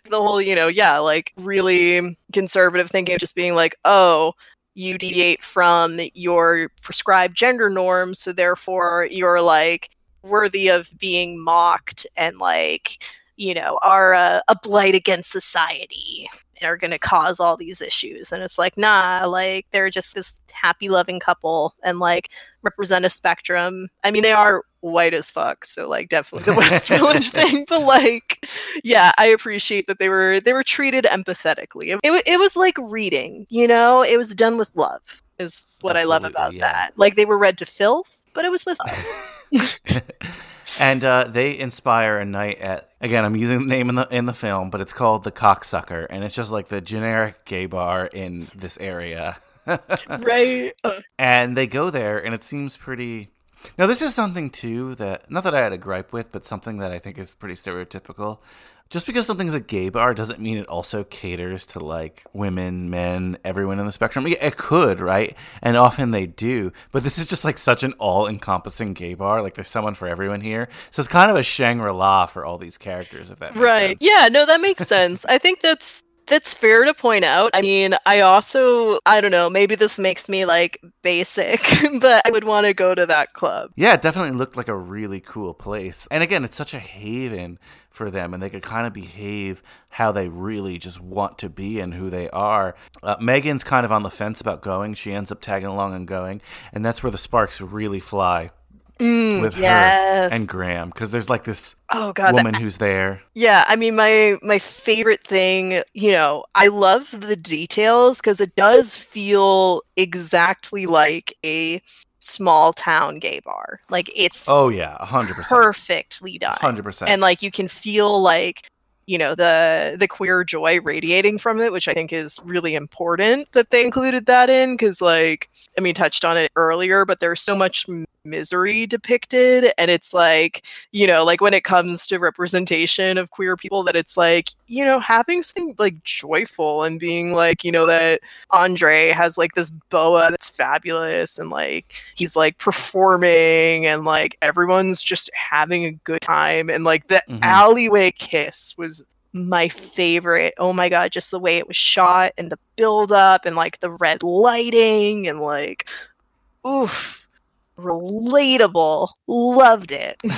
the whole you know yeah like really conservative thinking of just being like oh you deviate from your prescribed gender norms so therefore you're like worthy of being mocked and like you know are a, a blight against society and are going to cause all these issues. And it's like nah like they're just this happy loving couple and like represent a spectrum. I mean they are white as fuck so like definitely the west village thing but like yeah i appreciate that they were they were treated empathetically. It, it was like reading you know? It was done with love is what i love about yeah. that. Like they were read to filth but it was with love and uh, they inspire a night at again. I'm using the name in the in the film, but it's called the Cocksucker, and it's just like the generic gay bar in this area. right. And they go there, and it seems pretty. Now, this is something too that not that I had a gripe with, but something that I think is pretty stereotypical. Just because something's a gay bar doesn't mean it also caters to like women, men, everyone in the spectrum. It could, right? And often they do. But this is just like such an all encompassing gay bar. Like there's someone for everyone here. So it's kind of a Shangri La for all these characters, if that makes right. sense. Yeah, no, that makes sense. I think that's that's fair to point out. I mean, I also I don't know, maybe this makes me like basic, but I would want to go to that club. Yeah, it definitely looked like a really cool place. And again, it's such a haven for them, and they could kind of behave how they really just want to be and who they are. Uh, Megan's kind of on the fence about going. She ends up tagging along and going, and that's where the sparks really fly. Mm, with yes. her and Graham, because there's like this Oh god, that- woman who's there. Yeah, I mean my my favorite thing, you know, I love the details cuz it does feel exactly like a small town gay bar. Like it's Oh yeah, hundred percent, perfectly done. hundred percent. And like you can feel like you know the the queer joy radiating from it which i think is really important that they included that in because like i mean touched on it earlier but there's so much misery depicted and it's like you know like when it comes to representation of queer people that it's like you know having something like joyful and being like you know that andre has like this boa that's fabulous and like he's like performing and like everyone's just having a good time and like the Mhm. alleyway kiss was my favorite. Oh my god, just the way it was shot and the build up and like the red lighting and like oof relatable. Loved it.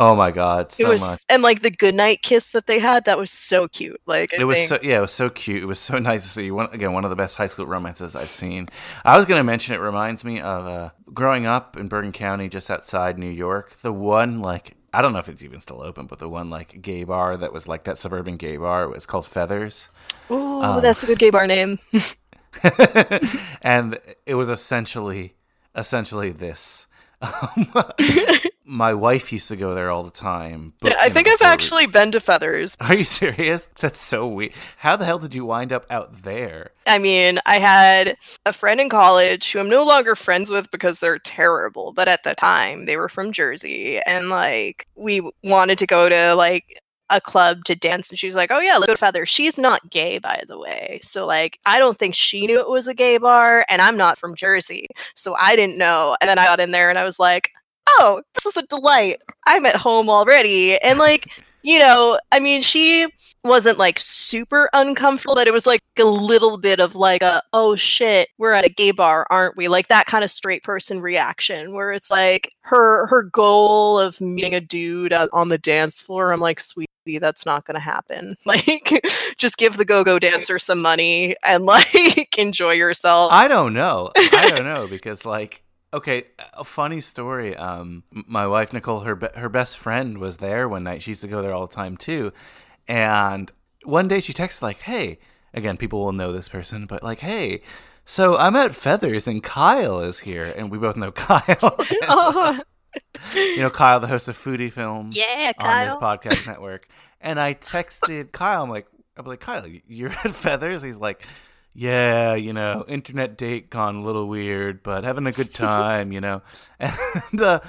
Oh my god, so it was much. and like the goodnight kiss that they had, that was so cute. Like I It was think- so yeah, it was so cute. It was so nice to see. One again, one of the best high school romances I've seen. I was going to mention it reminds me of uh, growing up in Bergen County, just outside New York. The one like I don't know if it's even still open, but the one like gay bar that was like that suburban gay bar. It was called Feathers. Ooh, um, that's a good gay bar name. and it was essentially essentially this. Um, my wife used to go there all the time. but, Yeah, I think I've before we- actually been to Feathers. Are you serious? That's so weird. How the hell did you wind up out there? I mean, I had a friend in college who I'm no longer friends with because they're terrible, but at the time they were from Jersey and like we wanted to go to like a club to dance and she was like, "Oh yeah, go to Feather." She's not gay by the way. So like I don't think she knew it was a gay bar and I'm not from Jersey. So I didn't know. And then I got in there and I was like, "Oh, this is a delight. I'm at home already." And like you know, I mean, she wasn't like super uncomfortable, but it was like a little bit of like a, oh shit, we're at a gay bar, aren't we? Like that kind of straight person reaction where it's like her her goal of meeting a dude on the dance floor. I'm like, sweetie, that's not gonna happen. Like, just give the go-go dancer some money and like enjoy yourself. I don't know. I don't know because like okay, a funny story. Um, my wife Nicole, her be- her best friend was there one night. She used to go there all the time too, and one day she texted like, "Hey." Again, people will know this person, but like, "Hey." So I'm at Feathers and Kyle is here, and we both know Kyle. oh, you know Kyle, the host of Foodie Film, Yeah, on this Kyle. podcast network. And I texted Kyle. I'm like, I'm like, Kyle, you're at Feathers. He's like, Yeah, you know, internet date gone a little weird, but having a good time, you know. And uh,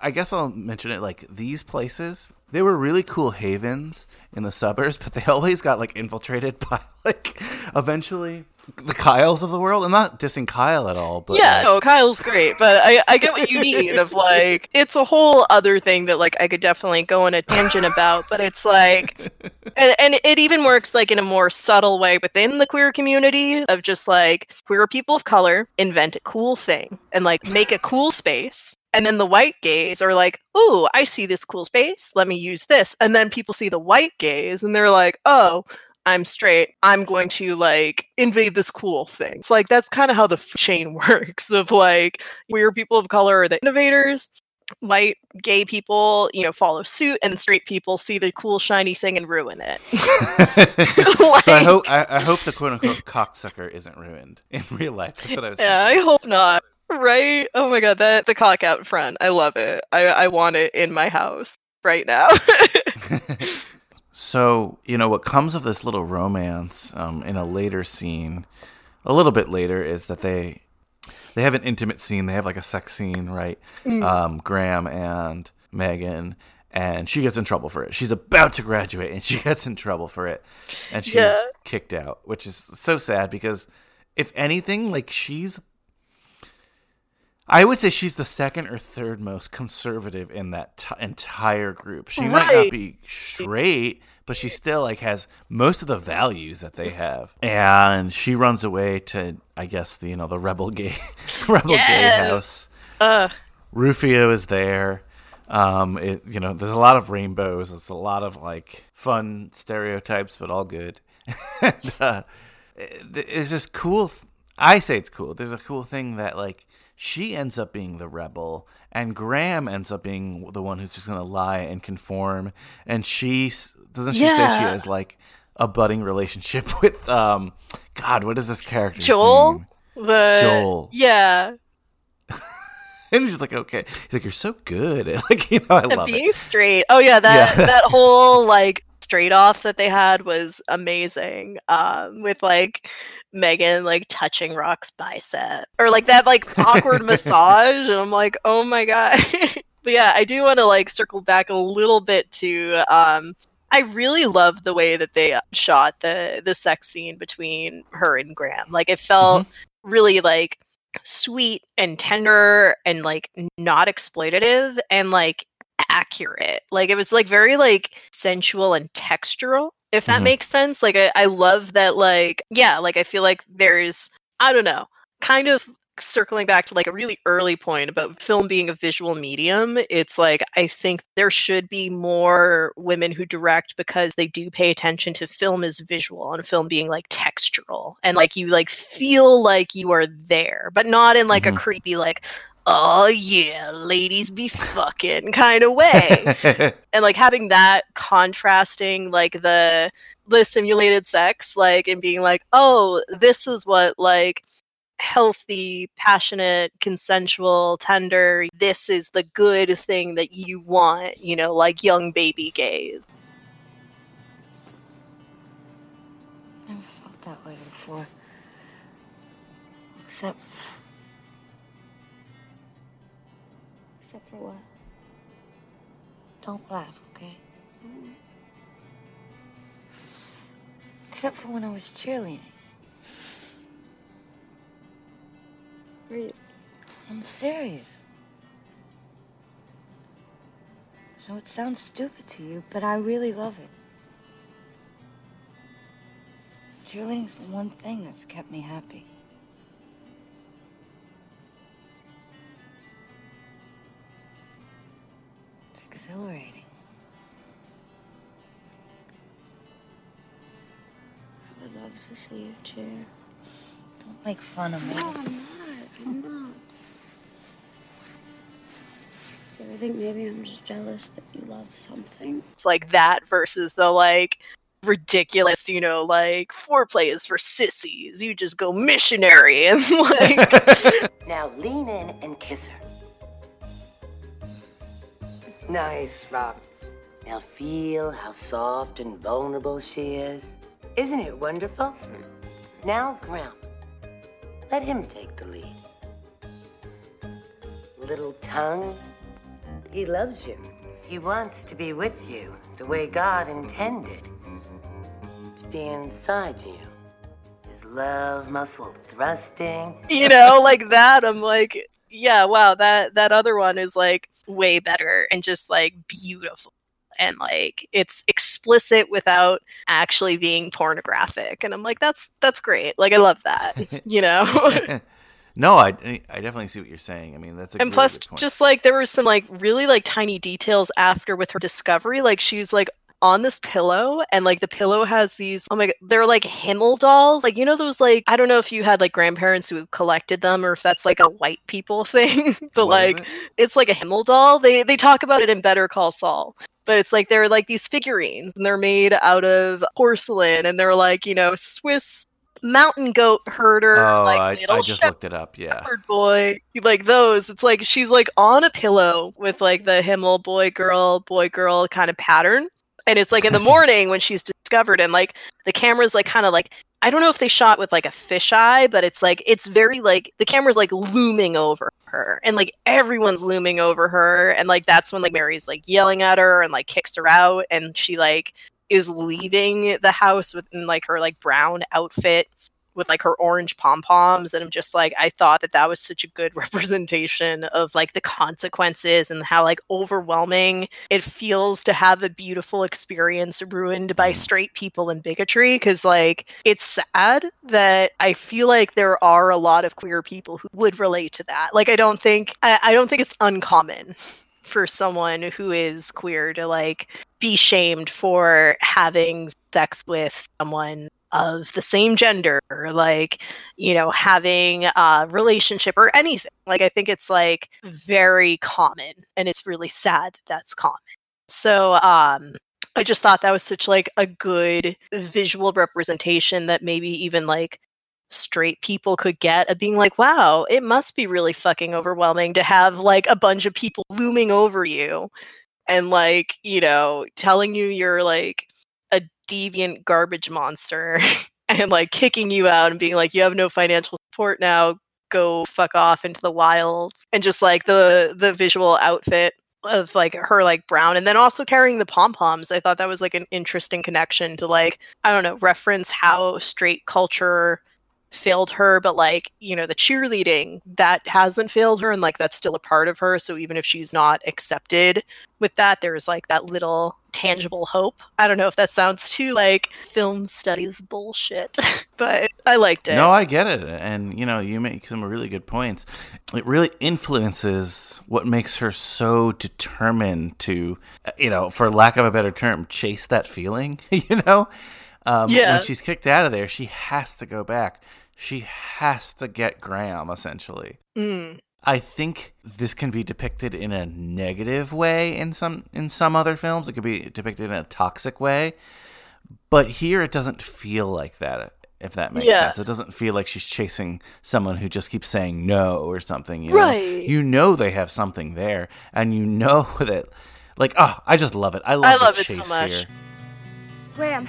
I guess I'll mention it. Like these places, they were really cool havens in the suburbs, but they always got like infiltrated by like eventually the Kyles of the world. I'm not dissing Kyle at all, but yeah, like, no, Kyle's great, but I, I get what you mean of like it's a whole other thing that like I could definitely go on a tangent about, but it's like and, and it even works like in a more subtle way within the queer community of just like queer people of color invent a cool thing and like make a cool space. And then the white gays are like, ooh, I see this cool space. Let me use this. And then people see the white gays and they're like, oh, I'm straight. I'm going to like invade this cool thing. It's like that's kind of how the f- chain works of like queer people of color are the innovators, white gay people, you know, follow suit, and straight people see the cool shiny thing and ruin it. so I hope I, I hope the quote unquote cocksucker isn't ruined in real life. That's what I was. yeah, I hope not. right? Oh my god, that the cock out front. I love it. I I want it in my house right now. So, you know, what comes of this little romance um, in a later scene, a little bit later, is that they they have an intimate scene. They have like a sex scene, right? Mm. Um, Graham and Megan, and she gets in trouble for it. She's about to graduate, and she gets in trouble for it, and she's Yeah. kicked out, which is so sad because, if anything, like she's I would say she's the second or third most conservative in that t- entire group. She might not be straight, but she still like has most of the values that they have. And she runs away to, I guess, the you know the rebel gay, rebel gay house. Uh, Rufio is there. Um, it, you know, there's a lot of rainbows. It's a lot of like fun stereotypes, but all good. and, uh, it- it's just cool. I say it's cool. There's a cool thing that like she ends up being the rebel, and Graham ends up being the one who's just gonna lie and conform. And she doesn't she say she has like a budding relationship with um, God, what is this character? Joel, the Joel. yeah, And he's like, okay. He's like, you're so good. And like, you know, I and love being it. straight. Oh yeah, that Yeah. that whole like straight off that they had was amazing. Um, with like Megan like touching Rock's bicep or like that like awkward massage, and I'm like, oh my god. but yeah, I do want to like circle back a little bit to um. I really love the way that they shot the the sex scene between her and Graham. Like it felt really like sweet and tender and like not exploitative and like accurate. Like it was like very like sensual and textural, if that Mhm. makes sense. Like I, I love that like yeah, like I feel like there's I don't know, kind of circling back to like a really early point about film being a visual medium, it's like I think there should be more women who direct because they do pay attention to film as visual and film being like textural and like you like feel like you are there, but not in like Mhm. a creepy like oh yeah, ladies be fucking kind of way. and like having that contrasting like the the simulated sex like and being like oh this is what like healthy passionate consensual tender this is the good thing that you want you know like young baby gays Never felt that way before. Except. For what? Don't laugh, okay? Except for when I was cheerleading. Really? I'm serious. So it sounds stupid to you, but I really love it. Cheerleading's the one thing that's kept me happy. Exhilarating. I would love to see you cheer. Don't make fun of me. No, I'm not. I'm not. So I think maybe I'm just jealous that you love something. it's like that versus the like ridiculous you know like foreplay is for sissies you just go missionary and like Now lean in and kiss her. Nice, Rob. Now feel how soft and vulnerable she is. Isn't it wonderful? Now, Graham, let him take the lead. Little tongue, he loves you. He wants to be with you the way God intended. To be inside you. His love muscle thrusting. you know like that i'm like yeah wow that that other one is like way better and just like beautiful and like it's explicit without actually being pornographic and i'm like that's that's great like i love that you know no, I, I definitely see what you're saying. I mean, that's a and really plus just like there were some like really like tiny details after with her discovery like she's like on this pillow and like the pillow has these oh my god they're like himmel dolls like you know those like i don't know if you had like grandparents who collected them or if that's like a white people thing but What like it's like a himmel doll they they talk about it in better call saul but it's like they're like these figurines and they're made out of porcelain and they're like you know swiss mountain goat herder, Oh, like I, little I just looked it up. Yeah. shepherd boy, like those. It's like she's like on a pillow with like the Himmel boy girl, boy girl kind of pattern. And it's like in the morning when she's discovered, and like the camera's like kind of like I don't know if they shot with like a fisheye, but it's like it's very like the camera's like looming over her, and like everyone's looming over her, and like that's when like Mary's like yelling at her and like kicks her out, and she like is leaving the house with in like her like brown outfit with like her orange pom poms, and I'm just like I thought that that was such a good representation of like the consequences and how like overwhelming it feels to have a beautiful experience ruined by mm. straight people and bigotry because like it's sad that i feel like there are a lot of queer people who would relate to that. Like i don't think i, I don't think it's uncommon for someone who is queer to like be shamed for having sex with someone of the same gender or like you know having a relationship or anything like i think it's like very common and it's really sad that that's common. So um i just thought that was such like a good visual representation that maybe even like straight people could get of being like wow it must be really fucking overwhelming to have like a bunch of people looming over you and like you know telling you you're like deviant garbage monster and like kicking you out and being like you have no financial support now. Go fuck off into the wild. And just like the the visual outfit of like her like brown and then also carrying the pom poms i thought that was like an interesting connection to like i don't know reference how straight culture failed her but like you know the cheerleading that hasn't failed her and like that's still a part of her so even if she's not accepted with that there's like that little tangible hope i don't know if that sounds too like film studies bullshit but i liked it No, I get it, and you know, you make some really good points. It really influences what makes her so determined to, you know, for lack of a better term, chase that feeling. You know, um, Yeah. when she's kicked out of there, she has to go back. She has to get Graham, essentially. Mm. I think this can be depicted in a negative way in some in some other films. It could be depicted in a toxic way, but here it doesn't feel like that. If that makes Yeah. sense, it doesn't feel like she's chasing someone who just keeps saying no or something. You know? Right. You know they have something there, and you know that. Like, oh, I just love it. I love, I the love it so much. here. Graham.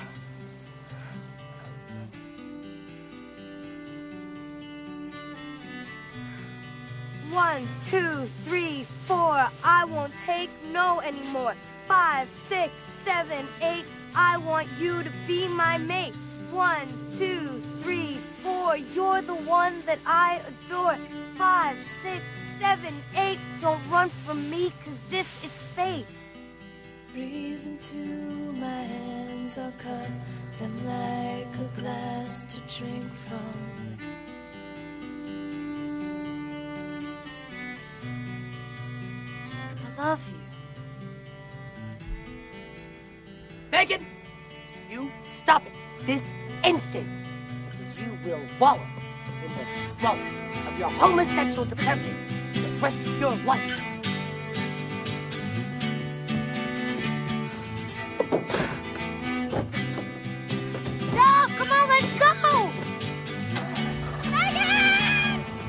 One, two, three, four. I won't take no anymore. Five, six, seven, eight. I want you to be my mate. One, two, three, four. You're the one that I adore. Five, six, seven, eight. Don't run from me, cause this is fate. Breathe into my hands, I'll cup them like a glass to drink from. Love you. Megan, you stop it this instant, because you will wallow in the swallow of your homosexual depravity the rest of your life. No, come on, let's go!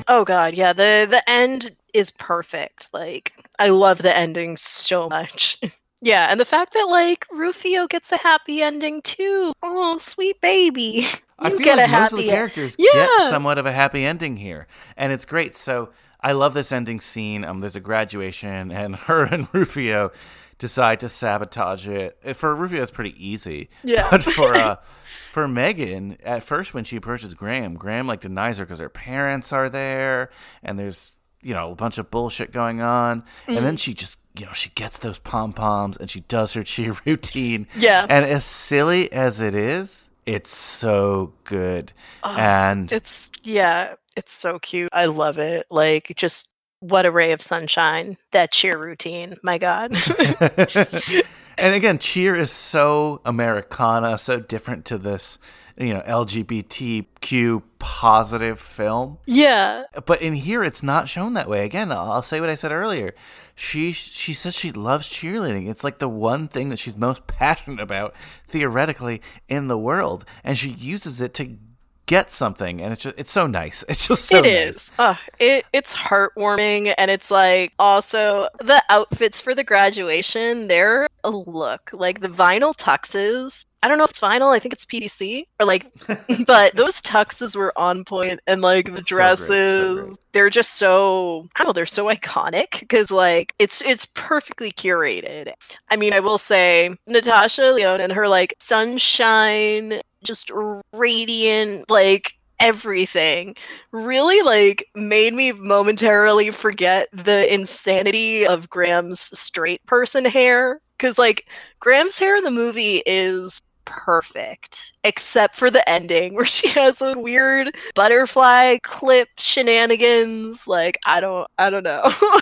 Oh god, yeah, the the end is perfect. Like I love the ending so much. yeah, and the fact that like Rufio gets a happy ending too. Oh, sweet baby. I You feel get like a most of the characters yeah. get somewhat of a happy ending here, and it's great. So I love this ending scene. Um, there's a graduation, and her and Rufio decide to sabotage it. Uh, For Rufio, it's pretty easy. Yeah. But for uh, for Megan, at first when she approaches Graham, Graham like denies her because her parents are there, and there's you know a bunch of bullshit going on, and then Mhm. she just you know she gets those pom poms and she does her cheer routine. Yeah. And as silly as it is, it's so good. Oh, and it's yeah, it's so cute. I love it. Like just what a ray of sunshine. That cheer routine. My god. and again, Cheer is so Americana, so different to this, you know, LGBTQ positive film. yeah. But in here, it's not shown that way. Again, I'll I'll say what I said earlier. She she says she loves cheerleading. It's like the one thing that she's most passionate about, theoretically, in the world, and she uses it to get something, and it's just it's so nice. It's just so It nice. is. It it's heartwarming and it's like also the outfits for the graduation, they're a look. Like the vinyl tuxes. I don't know if it's vinyl, I think it's PVC. Or like but those tuxes were on point and like the great, so dresses great. they're just so I don't know, they're so iconic because like it's it's perfectly curated. I mean, I will say Natasha Lyonne and her like sunshine, just radiant, like everything. Really like made me momentarily forget the insanity of Graham's straight person hair. Cuz like Graham's hair in the movie is perfect except for the ending where she has the weird butterfly clip shenanigans. Like I don't I don't know.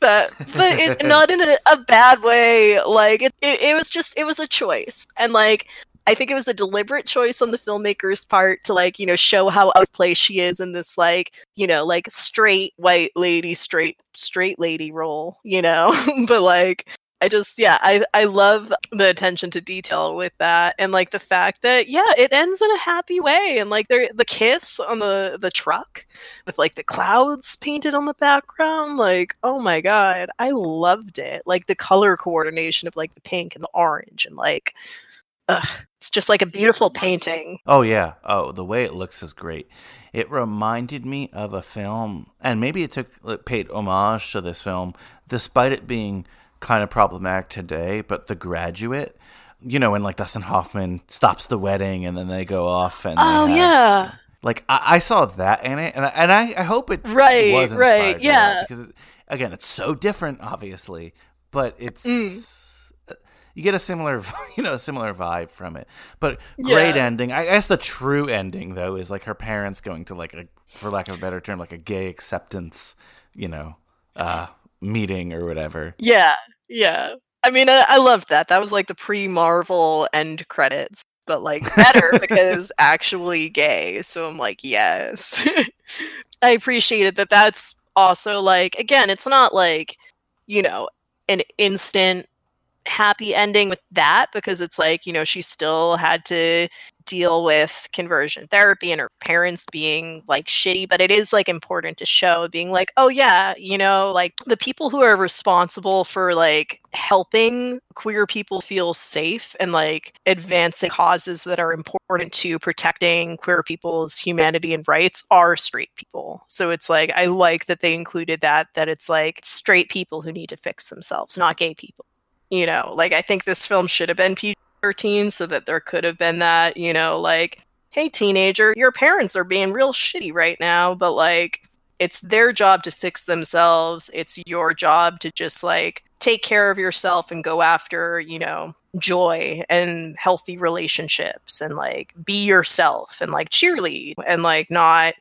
But but it, not in a, a bad way. Like it, it, it was just it was a choice. And like I think it was a deliberate choice on the filmmaker's part to like, you know, show how out of place she is in this like, you know, like straight white lady, straight straight lady role, you know. but like I just yeah, I I love the attention to detail with that and like the fact that yeah, it ends in a happy way and like there the kiss on the the truck with like the clouds painted on the background like oh my god, I loved it. Like the color coordination of like the pink and the orange and like ugh, it's just like a beautiful painting. Oh yeah. Oh, the way it looks is great. It reminded me of a film, and maybe it took it paid homage to this film, despite it being kind of problematic today. But The Graduate, you know, when like Dustin Hoffman stops the wedding and then they go off and Oh have- yeah. like I, I saw that in it, and I, and I, I hope it Right, was right, inspired by that, yeah. because it, again, it's so different, obviously, but it's Mm. You get a similar you know a similar vibe from it but great Yeah. ending i guess the true ending though is like her parents going to like a for lack of a better term like a gay acceptance you know uh meeting or whatever Yeah, yeah. I mean, I, I loved that. That was like the pre-Marvel end credits, but like better because actually gay. So I'm like, yes. I appreciated that. That's also like, again, it's not like, you know, an instant happy ending with that because it's like, you know, she still had to deal with conversion therapy and her parents being like shitty, but it is like important to show being like, oh yeah, you know, like the people who are responsible for like helping queer people feel safe and like advancing causes that are important to protecting queer people's humanity and rights are straight people. So it's like I like that they included that that it's like straight people who need to fix themselves, not gay people you know like i think this film should have been p13 so that there could have been that you know like hey teenager your parents are being real shitty right now but like it's their job to fix themselves. It's your job to just like take care of yourself and go after you know joy and healthy relationships and like be yourself and like cheerlead and like not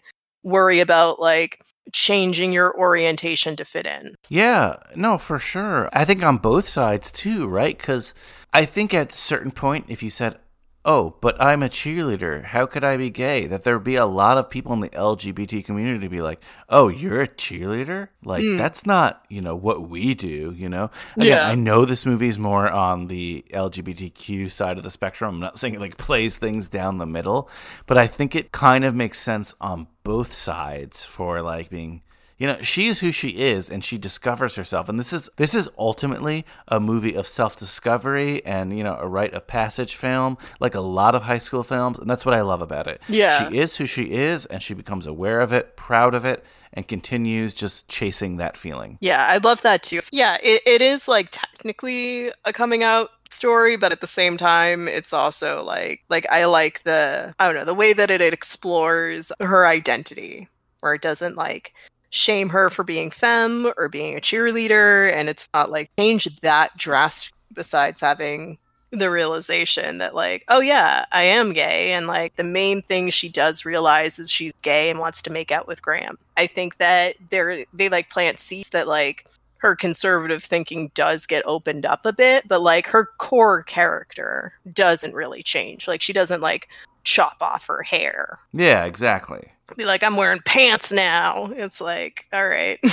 worry about like changing your orientation to fit in Yeah, no, for sure. I think on both sides too, right? Because I think at a certain point, if you said, "Oh, but I'm a cheerleader. How could I be gay?" That there'd be a lot of people in the LGBT community to be like, "Oh, you're a cheerleader? Like Mm. that's not, you know, what we do." You know? Again, Yeah. I know this movie's more on the LGBTQ side of the spectrum. I'm not saying it like plays things down the middle, but I think it kind of makes sense on both sides for like being you know she is who she is and she discovers herself and this is this is ultimately a movie of self-discovery and you know a rite of passage film like a lot of high school films and that's what i love about it Yeah. she is who she is and she becomes aware of it proud of it and continues just chasing that feeling Yeah, I love that too. Yeah, it, it is like technically a coming out story, but at the same time, it's also like like I like the I don't know the way that it explores her identity, where it doesn't like shame her for being femme or being a cheerleader, and it's not like change that drastic. Besides having the realization that like oh yeah i am gay and like the main thing she does realize is she's gay and wants to make out with graham i think that they're they like plant seeds that like her conservative thinking does get opened up a bit but like her core character doesn't really change. Like she doesn't like chop off her hair. Yeah exactly. Be like i'm wearing pants now. It's like all right.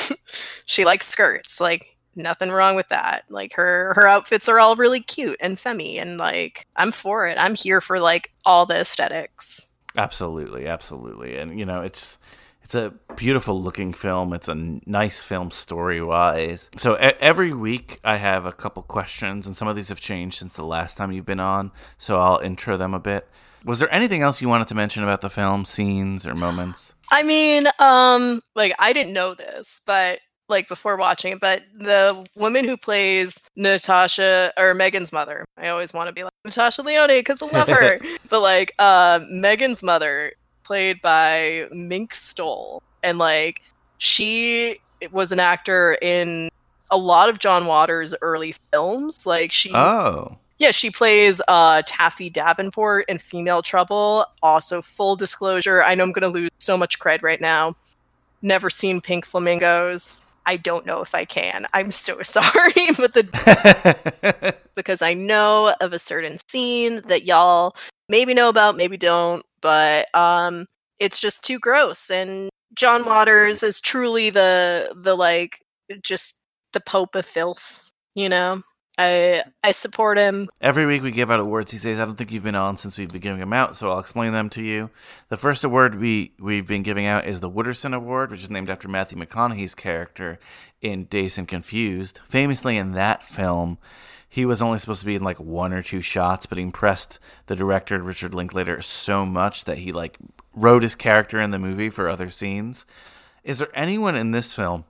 She likes skirts. Like nothing wrong with that. Like her her outfits are all really cute and femmy and like i'm for it. I'm here for like all the aesthetics. Absolutely, absolutely, and you know it's it's a beautiful looking film. It's a nice film story wise. So every week I have a couple questions, and some of these have changed since the last time you've been on. So I'll intro them a bit. Was there anything else you wanted to mention about the film, scenes or moments? I mean, um, like I didn't know this, but like before watching it, but the woman who plays Natasha or Megan's mother, I always want to be like Natasha Lyonne because I love her. but like uh, Megan's mother, played by Mink Stole, and like she was an actor in a lot of John Waters' early films. Like she Oh, yeah, she plays uh, Taffy Davenport in Female Trouble. Also, full disclosure, I know I'm going to lose so much cred right now. Never seen Pink Flamingos. I don't know if I can. I'm so sorry, but the because I know of a certain scene that y'all maybe know about, maybe don't, but um, it's just too gross. And John Waters is truly the the like just the Pope of filth. You know, I I support him. Every week we give out awards these days. I don't think you've been on since we've been giving them out, so I'll explain them to you. The first award we we've been giving out is the Wooderson Award, which is named after Matthew McConaughey's character in Dazed and Confused. Famously, in that film, he was only supposed to be in like one or two shots, but he impressed the director Richard Linklater so much that he like wrote his character in the movie for other scenes. Is there anyone in this film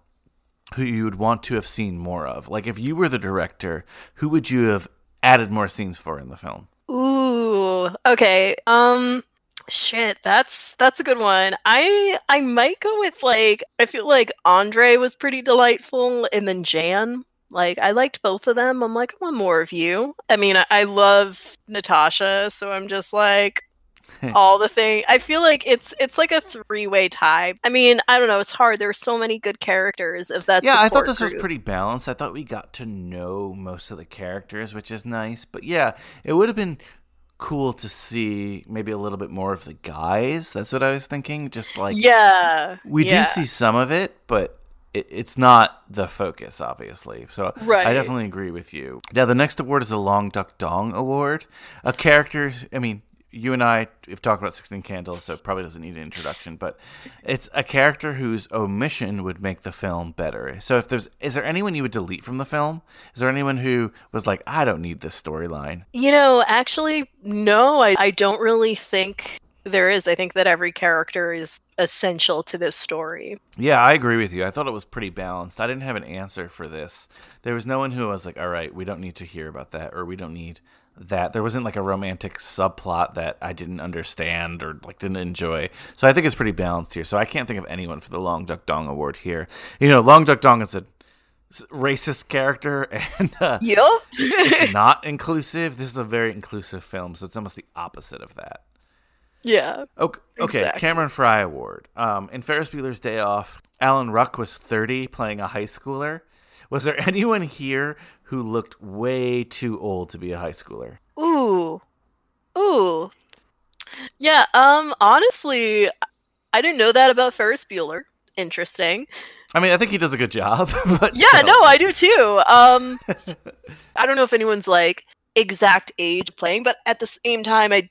who you would want to have seen more of? Like, if you were the director, who would you have added more scenes for in the film? Ooh, okay. Um shit, that's that's a good one. I I might go with like I feel like Andre was pretty delightful and then Jan. Like I liked both of them. I'm like, I want more of you. I mean, I, I love Natasha, so I'm just like all the thing. I feel like it's it's like a three way tie. I mean, I don't know. It's hard. There are so many good characters. If that's yeah, I thought this was pretty balanced. I thought we got to know most of the characters, which is nice. But yeah, it would have been cool to see maybe a little bit more of the guys. That's what I was thinking. Just like yeah, we yeah. do see some of it, but it, it's not the focus, obviously. So Right. I definitely agree with you. Now, the next award is the Long Duck Dong Award. A character, I mean, you and I have talked about 16 Candles, so it probably doesn't need an introduction, but it's a character whose omission would make the film better. So if there's, is there anyone you would delete from the film? Is there anyone who was like, I don't need this storyline? You know, actually, no, I, I don't really think there is. I think that every character is essential to this story. Yeah, I agree with you. I thought it was pretty balanced. I didn't have an answer for this. There was no one who was like, all right, we don't need to hear about that, or we don't need that. There wasn't like a romantic subplot that I didn't understand or like didn't enjoy. So I think it's pretty balanced here. So I can't think of anyone for the Long Duck Dong Award here. You know, Long Duck Dong is a racist character and uh, Yep. not inclusive. This is a very inclusive film, so it's almost the opposite of that. Yeah. Okay, okay. Exactly. Cameron Fry Award. Um, in Ferris Bueller's Day Off, Alan Ruck was 30 playing a high schooler. Was there anyone here who looked way too old to be a high schooler? Ooh. Ooh. Yeah, um honestly, I didn't know that about Ferris Bueller. Interesting. I mean, I think he does a good job, but Yeah, no, I do too. Um I don't know if anyone's like exact age playing, but at the same time I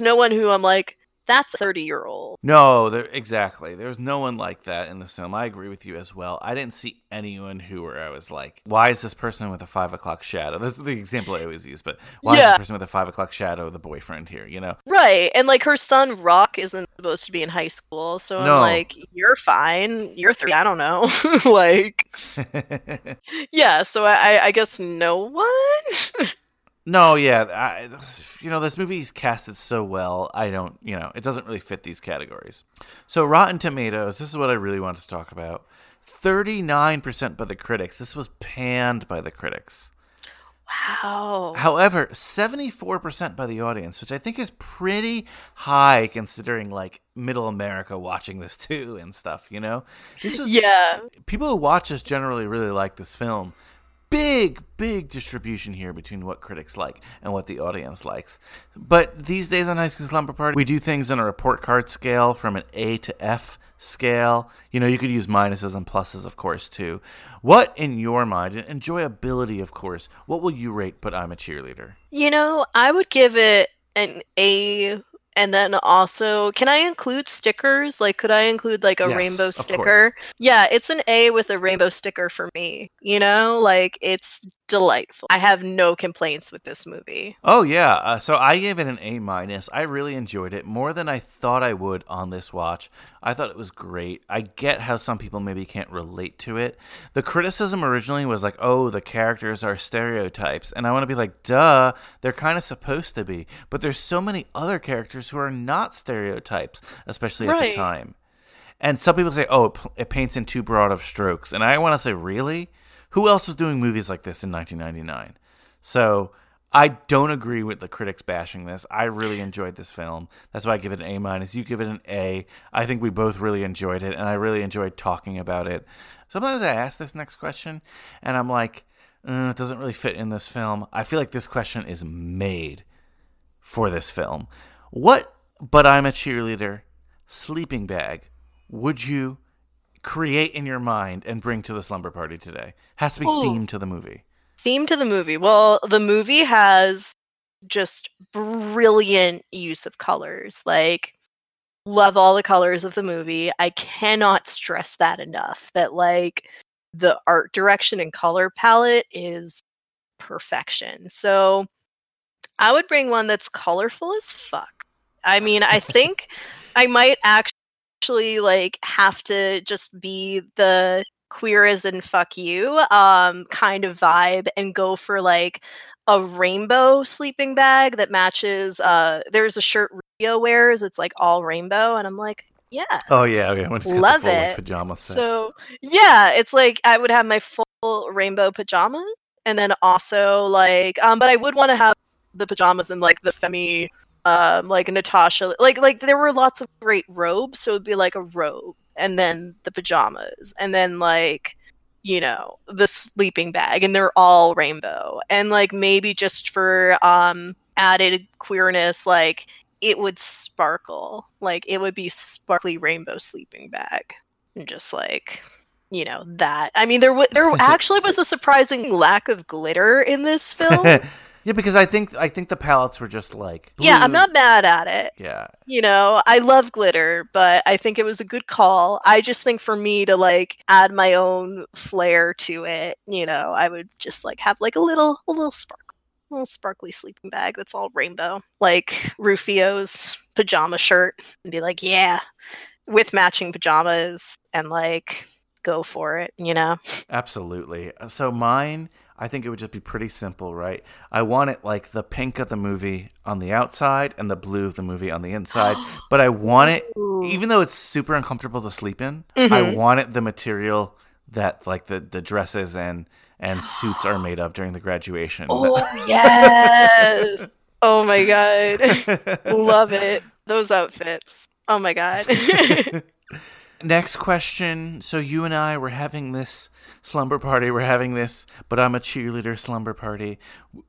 no one who I'm like that's a 30 year old. No, there exactly. There's no one like that in the film. I agree with you as well. I didn't see anyone who where I was like, "Why is this person with a five o'clock shadow?" This is the example I always use, but why is Yeah. this person with a five o'clock shadow the boyfriend here? You know? Right. And like her son Rock isn't supposed to be in high school. So I'm like, you're fine. You're three. I don't know. like, yeah. So I- I guess no one. No, yeah, I, you know this movie's casted so well. I don't, you know, it doesn't really fit these categories. So Rotten Tomatoes, this is what I really wanted to talk about. Thirty-nine percent by the critics. This was panned by the critics. wow. However, seventy-four percent by the audience, which I think is pretty high considering like Middle America watching this too and stuff. You know, this is Yeah. people who watch this generally really like this film. Big, big distribution here between what critics like and what the audience likes. But these days on High School Slumber Party, we do things on a report card scale from an A to F scale. You know, you could use minuses and pluses, of course, too. What, in your mind, and enjoyability, of course, what will you rate But I'm a Cheerleader? You know, I would give it an A And then also, can I include stickers? Like, could I include like a Yes, rainbow course. sticker? Yeah, it's an A with a rainbow sticker for me. You know, like it's delightful. I have no complaints with this movie. Oh yeah, uh, so I gave it an A minus. I really enjoyed it more than I thought I would on this watch. I thought it was great. I get how some people maybe can't relate to it. The criticism originally was like, "Oh, the characters are stereotypes," and I want to be like, "Duh, they're kind of supposed to be." But there's so many other characters who are not stereotypes, especially at the time. And some people say, "Oh, it, p- it paints in too broad of strokes," and I want to say, "Really? Who else was doing movies like this in 1999?" So I don't agree with the critics bashing this. I really enjoyed this film. That's why I give it an A minus. You give it an A. I think we both really enjoyed it, and I really enjoyed talking about it. Sometimes I ask this next question, and I'm like, uh, it doesn't really fit in this film. I feel like this question is made for this film. What, but I'm a cheerleader, sleeping bag would you create in your mind and bring to the slumber party today? Has to be Ooh. themed to the movie. Theme to the movie. Well, the movie has just brilliant use of colors. Like, love all the colors of the movie. I cannot stress that enough. That, like, the art direction and color palette is perfection. So, I would bring one that's colorful as fuck. I mean, I think I might actually like have to just be the queer as in fuck you um kind of vibe and go for like a rainbow sleeping bag that matches uh there's a shirt Rufio wears it's like all rainbow and I'm like yes Oh yeah, okay. Love the full, like, it pajama set. so yeah it's like I would have my full rainbow pajamas and then also like um but I would want to have the pajamas and like the femi um like Natasha like like there were lots of great robes so it'd be like a robe and then the pajamas and then like you know the sleeping bag and they're all rainbow. And like maybe just for um added queerness like it would sparkle. Like it would be sparkly rainbow sleeping bag. And just like you know that. I mean there w- there actually was a surprising lack of glitter in this film yeah, because I think I think the palettes were just like yeah i'm not mad at it Yeah. you know i love glitter but i think it was a good call i just think for me to like add my own flair to it you know i would just like have like a little a little sparkle a little sparkly sleeping bag that's all rainbow like rufio's pajama shirt and be like yeah with matching pajamas and like go for it you know Absolutely. So mine, I think it would just be pretty simple, right? I want it like the pink of the movie on the outside and the blue of the movie on the inside, but I want it even though it's super uncomfortable to sleep in, I Mhm. want it the material that like the the dresses and and suits are made of during the graduation. Oh yes. oh my god. Love it. Those outfits. Oh my god. Next question. So you and I were having this slumber party. We're having this, but I'm a cheerleader slumber party.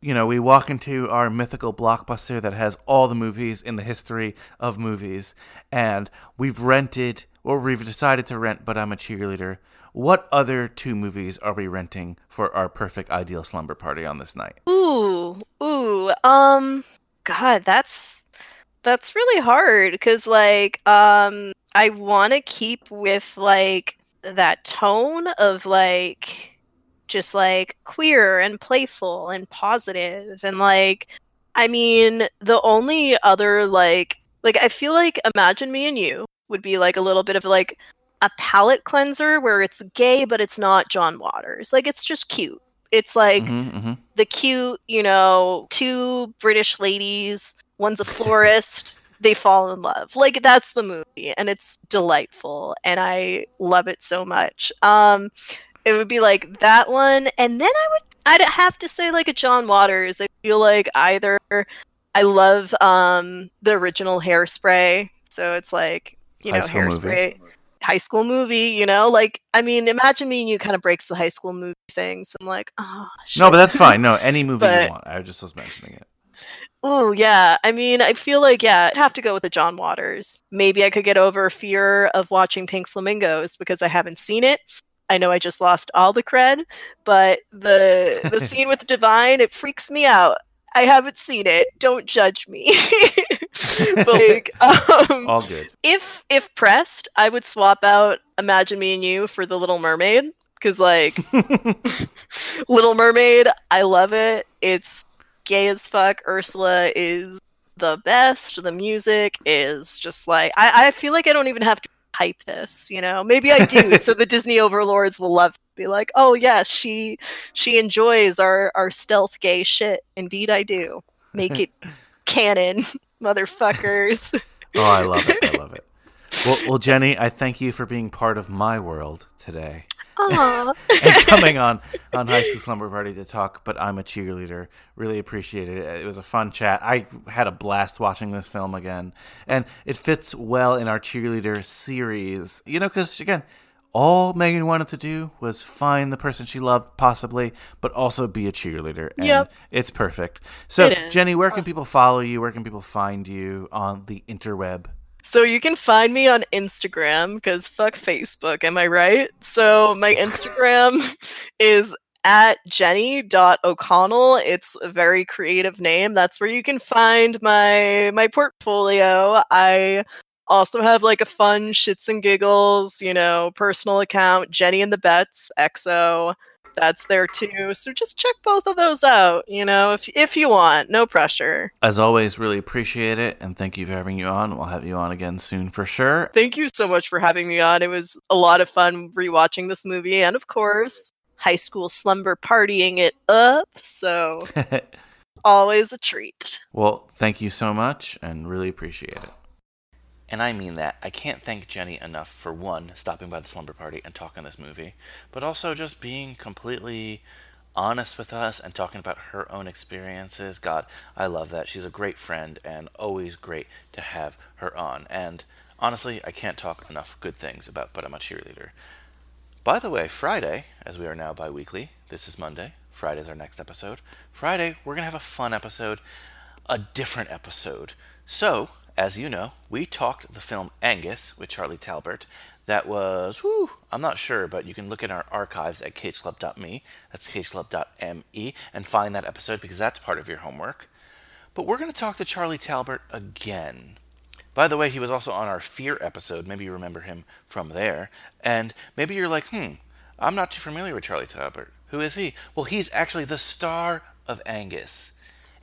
You know, we walk into our mythical blockbuster that has all the movies in the history of movies, and we've rented, or we've decided to rent, but I'm a cheerleader. What other two movies are we renting for our perfect ideal slumber party on this night? ooh. Ooh. Um god, that's that's really hard cuz like um I want to keep with like that tone of like just like queer and playful and positive and like I mean the only other like like I feel like imagine me and you would be like a little bit of like a palate cleanser where it's gay but it's not John Waters like it's just cute it's like Mhm, mhm. the cute, you know, two British ladies, one's a florist, they fall in love. Like that's the movie and it's delightful and I love it so much. Um it would be like that one and then I would I'd have to say like a John Waters. I feel like either I love um the original Hairspray, so it's like, you know, school movie. Hairspray high school movie, you know? Like I mean, imagine me and you kind of breaks the high school movie thing. So I'm like, oh No, but that's fine. No, any movie But- you want. I just was mentioning it. Oh yeah, I mean, I feel like yeah, I'd have to go with the John Waters. Maybe I could get over fear of watching Pink Flamingos because I haven't seen it. I know I just lost all the cred, but the the scene with Divine it freaks me out. I haven't seen it. Don't judge me. but like, um, All good. if if pressed, I would swap out Imagine Me and You for The Little Mermaid because like Little Mermaid, I love it. It's gay as fuck. Ursula is the best. The music is just like I, I feel like I don't even have to hype this, you know. Maybe I do, so the Disney overlords will love be like, oh yeah, she she enjoys our our stealth gay shit. Indeed I do. Make it canon, motherfuckers. Oh, I love it. I love it. Well, well, Jenny, I thank you for being part of my world today. And coming on on High School Slumber Party to talk, but I'm a cheerleader. Really appreciated it. It was a fun chat. I had a blast watching this film again, and it fits well in our cheerleader series. You know, because again, all Megan wanted to do was find the person she loved, possibly, but also be a cheerleader. And Yep. it's perfect. So, It. Jenny, where can people follow you? Where can people find you on the interweb? So you can find me on Instagram because fuck Facebook, am I right? So my Instagram is at jenny.o'connell. It's a very creative name. That's where you can find my my portfolio. I also have like a fun shits and giggles, you know, personal account, Jenny and the Bets, XO. That's there too. So just check both of those out, you know, if if you want. No pressure. As always, really appreciate it, and thank you for having you on. We'll have you on again soon for sure. Thank you so much for having me on. It was a lot of fun rewatching this movie and of course, high school slumber partying it up. So, always a treat. well, thank you so much, and really appreciate it. And I mean that. I can't thank Jenny enough for one, stopping by the slumber party and talking this movie, but also just being completely honest with us and talking about her own experiences. God, I love that. She's a great friend and always great to have her on. And honestly, I can't talk enough good things about But I'm a Cheerleader. By the way, Friday, as we are now bi weekly, this is Monday. Friday's our next episode. Friday, we're going to have a fun episode, a different episode. So, as you know, we talked the film Angus with Charlie Talbert. That was, whoo, I'm not sure, but you can look in our archives at cageclub.me. That's cageclub.me and find that episode because that's part of your homework. But we're going to talk to Charlie Talbert again. By the way, he was also on our Fear episode. Maybe you remember him from there. And maybe you're like, hmm, I'm not too familiar with Charlie Talbert. Who is he? Well, he's actually the star of Angus.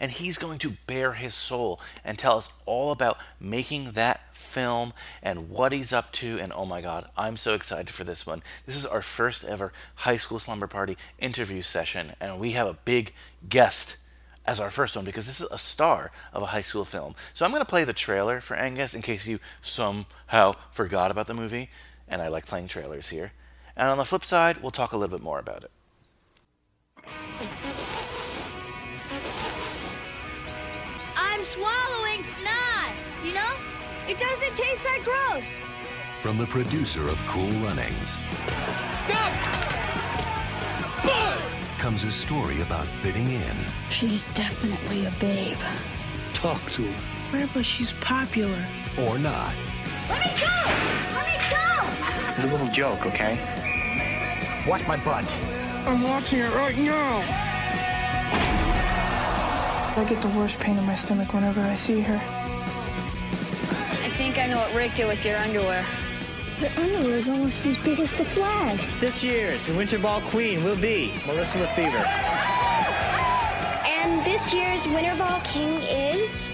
And he's going to bare his soul and tell us all about making that film and what he's up to. And oh my God, I'm so excited for this one. This is our first ever high school slumber party interview session. And we have a big guest as our first one because this is a star of a high school film. So I'm going to play the trailer for Angus in case you somehow forgot about the movie. And I like playing trailers here. And on the flip side, we'll talk a little bit more about it. Swallowing snot. You know, it doesn't taste that gross. From the producer of Cool Runnings comes a story about fitting in She's definitely a babe. Talk to her. Where but she's popular. or not. Let me go! Let me go! It's a little joke, okay? Watch my butt. I'm watching it right now. I get the worst pain in my stomach whenever I see her. I think I know what Rick did with your underwear. Your underwear is almost as big as the flag. This year's Winter Ball Queen will be Melissa Lefevre. And this year's Winter Ball King is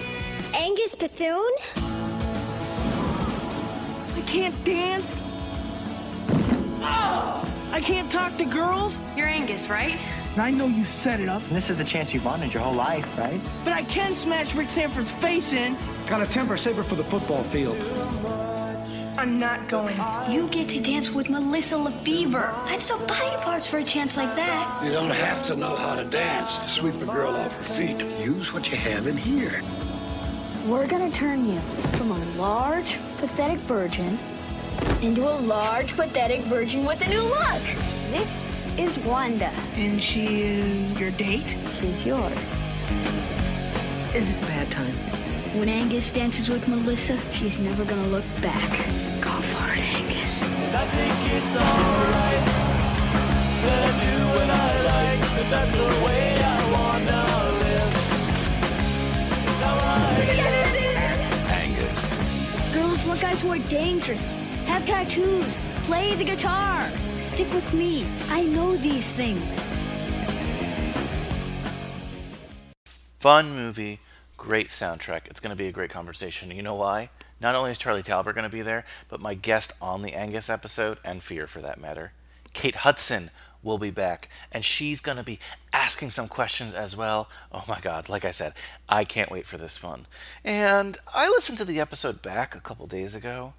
Angus Bethune. I can't dance. I can't talk to girls. You're Angus, right? I know you set it up, And this is the chance you've wanted your whole life, right? but I can smash Rick Sanford's face in. Got a temper saver for the football field. I'm not going. You get to dance with Melissa Lefevre. I'd sell body parts for a chance like that. You don't have to know how to dance to sweep a girl off her feet. Use what you have in here. We're gonna turn you from a large, pathetic virgin into a large, pathetic virgin with a new look. This is Wanda. And she is your date? She's yours. Is this a bad time? When Angus dances with Melissa, she's never gonna look back. Go for it, Angus. I think it's alright that I do what I like, but that's the way I wanna live. Now I want guys who are dangerous, have tattoos, play the guitar. Stick with me. I know these things. Fun movie, great soundtrack. It's going to be a great conversation. You know why? Not only is Charlie Talbert going to be there, but my guest on the Angus episode, and Fear for that matter, Kate Hudson will be back, and she's going to be asking some questions as well. Oh my God, like I said, I can't wait for this one. And I listened to the episode back a couple days ago.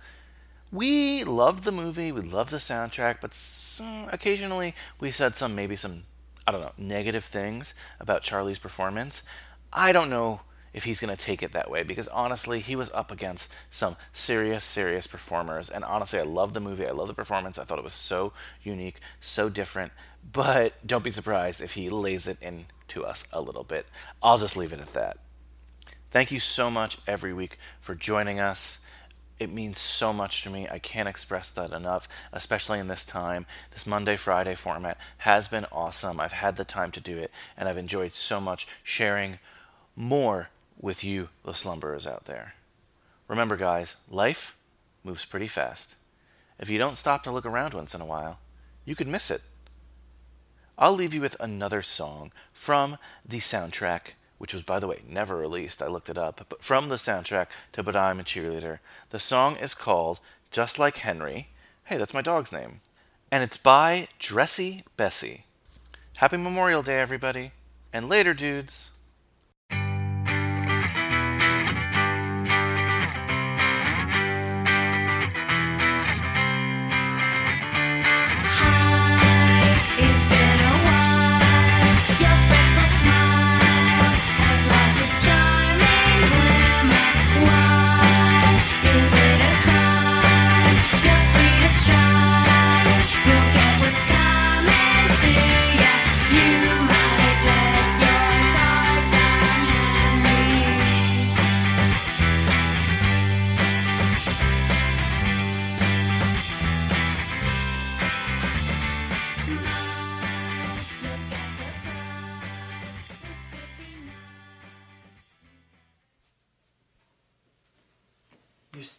We loved the movie, we loved the soundtrack, but occasionally we said some, maybe some, I don't know, negative things about Charlie's performance. I don't know if he's going to take it that way because honestly, he was up against some serious, serious performers. And honestly, I love the movie. I love the performance. I thought it was so unique, so different. But don't be surprised if he lays it into us a little bit. I'll just leave it at that. Thank you so much every week for joining us. It means so much to me. I can't express that enough, especially in this time. This Monday Friday format has been awesome. I've had the time to do it, and I've enjoyed so much sharing more with you, the slumberers out there. Remember, guys, life moves pretty fast. If you don't stop to look around once in a while, you could miss it. I'll leave you with another song from the soundtrack, which was, by the way, never released. I looked it up, but from the soundtrack to But I'm a Cheerleader. The song is called Just Like Henry. Hey, that's my dog's name. And it's by Dressy Bessy. Happy Memorial Day, everybody. And later, dudes.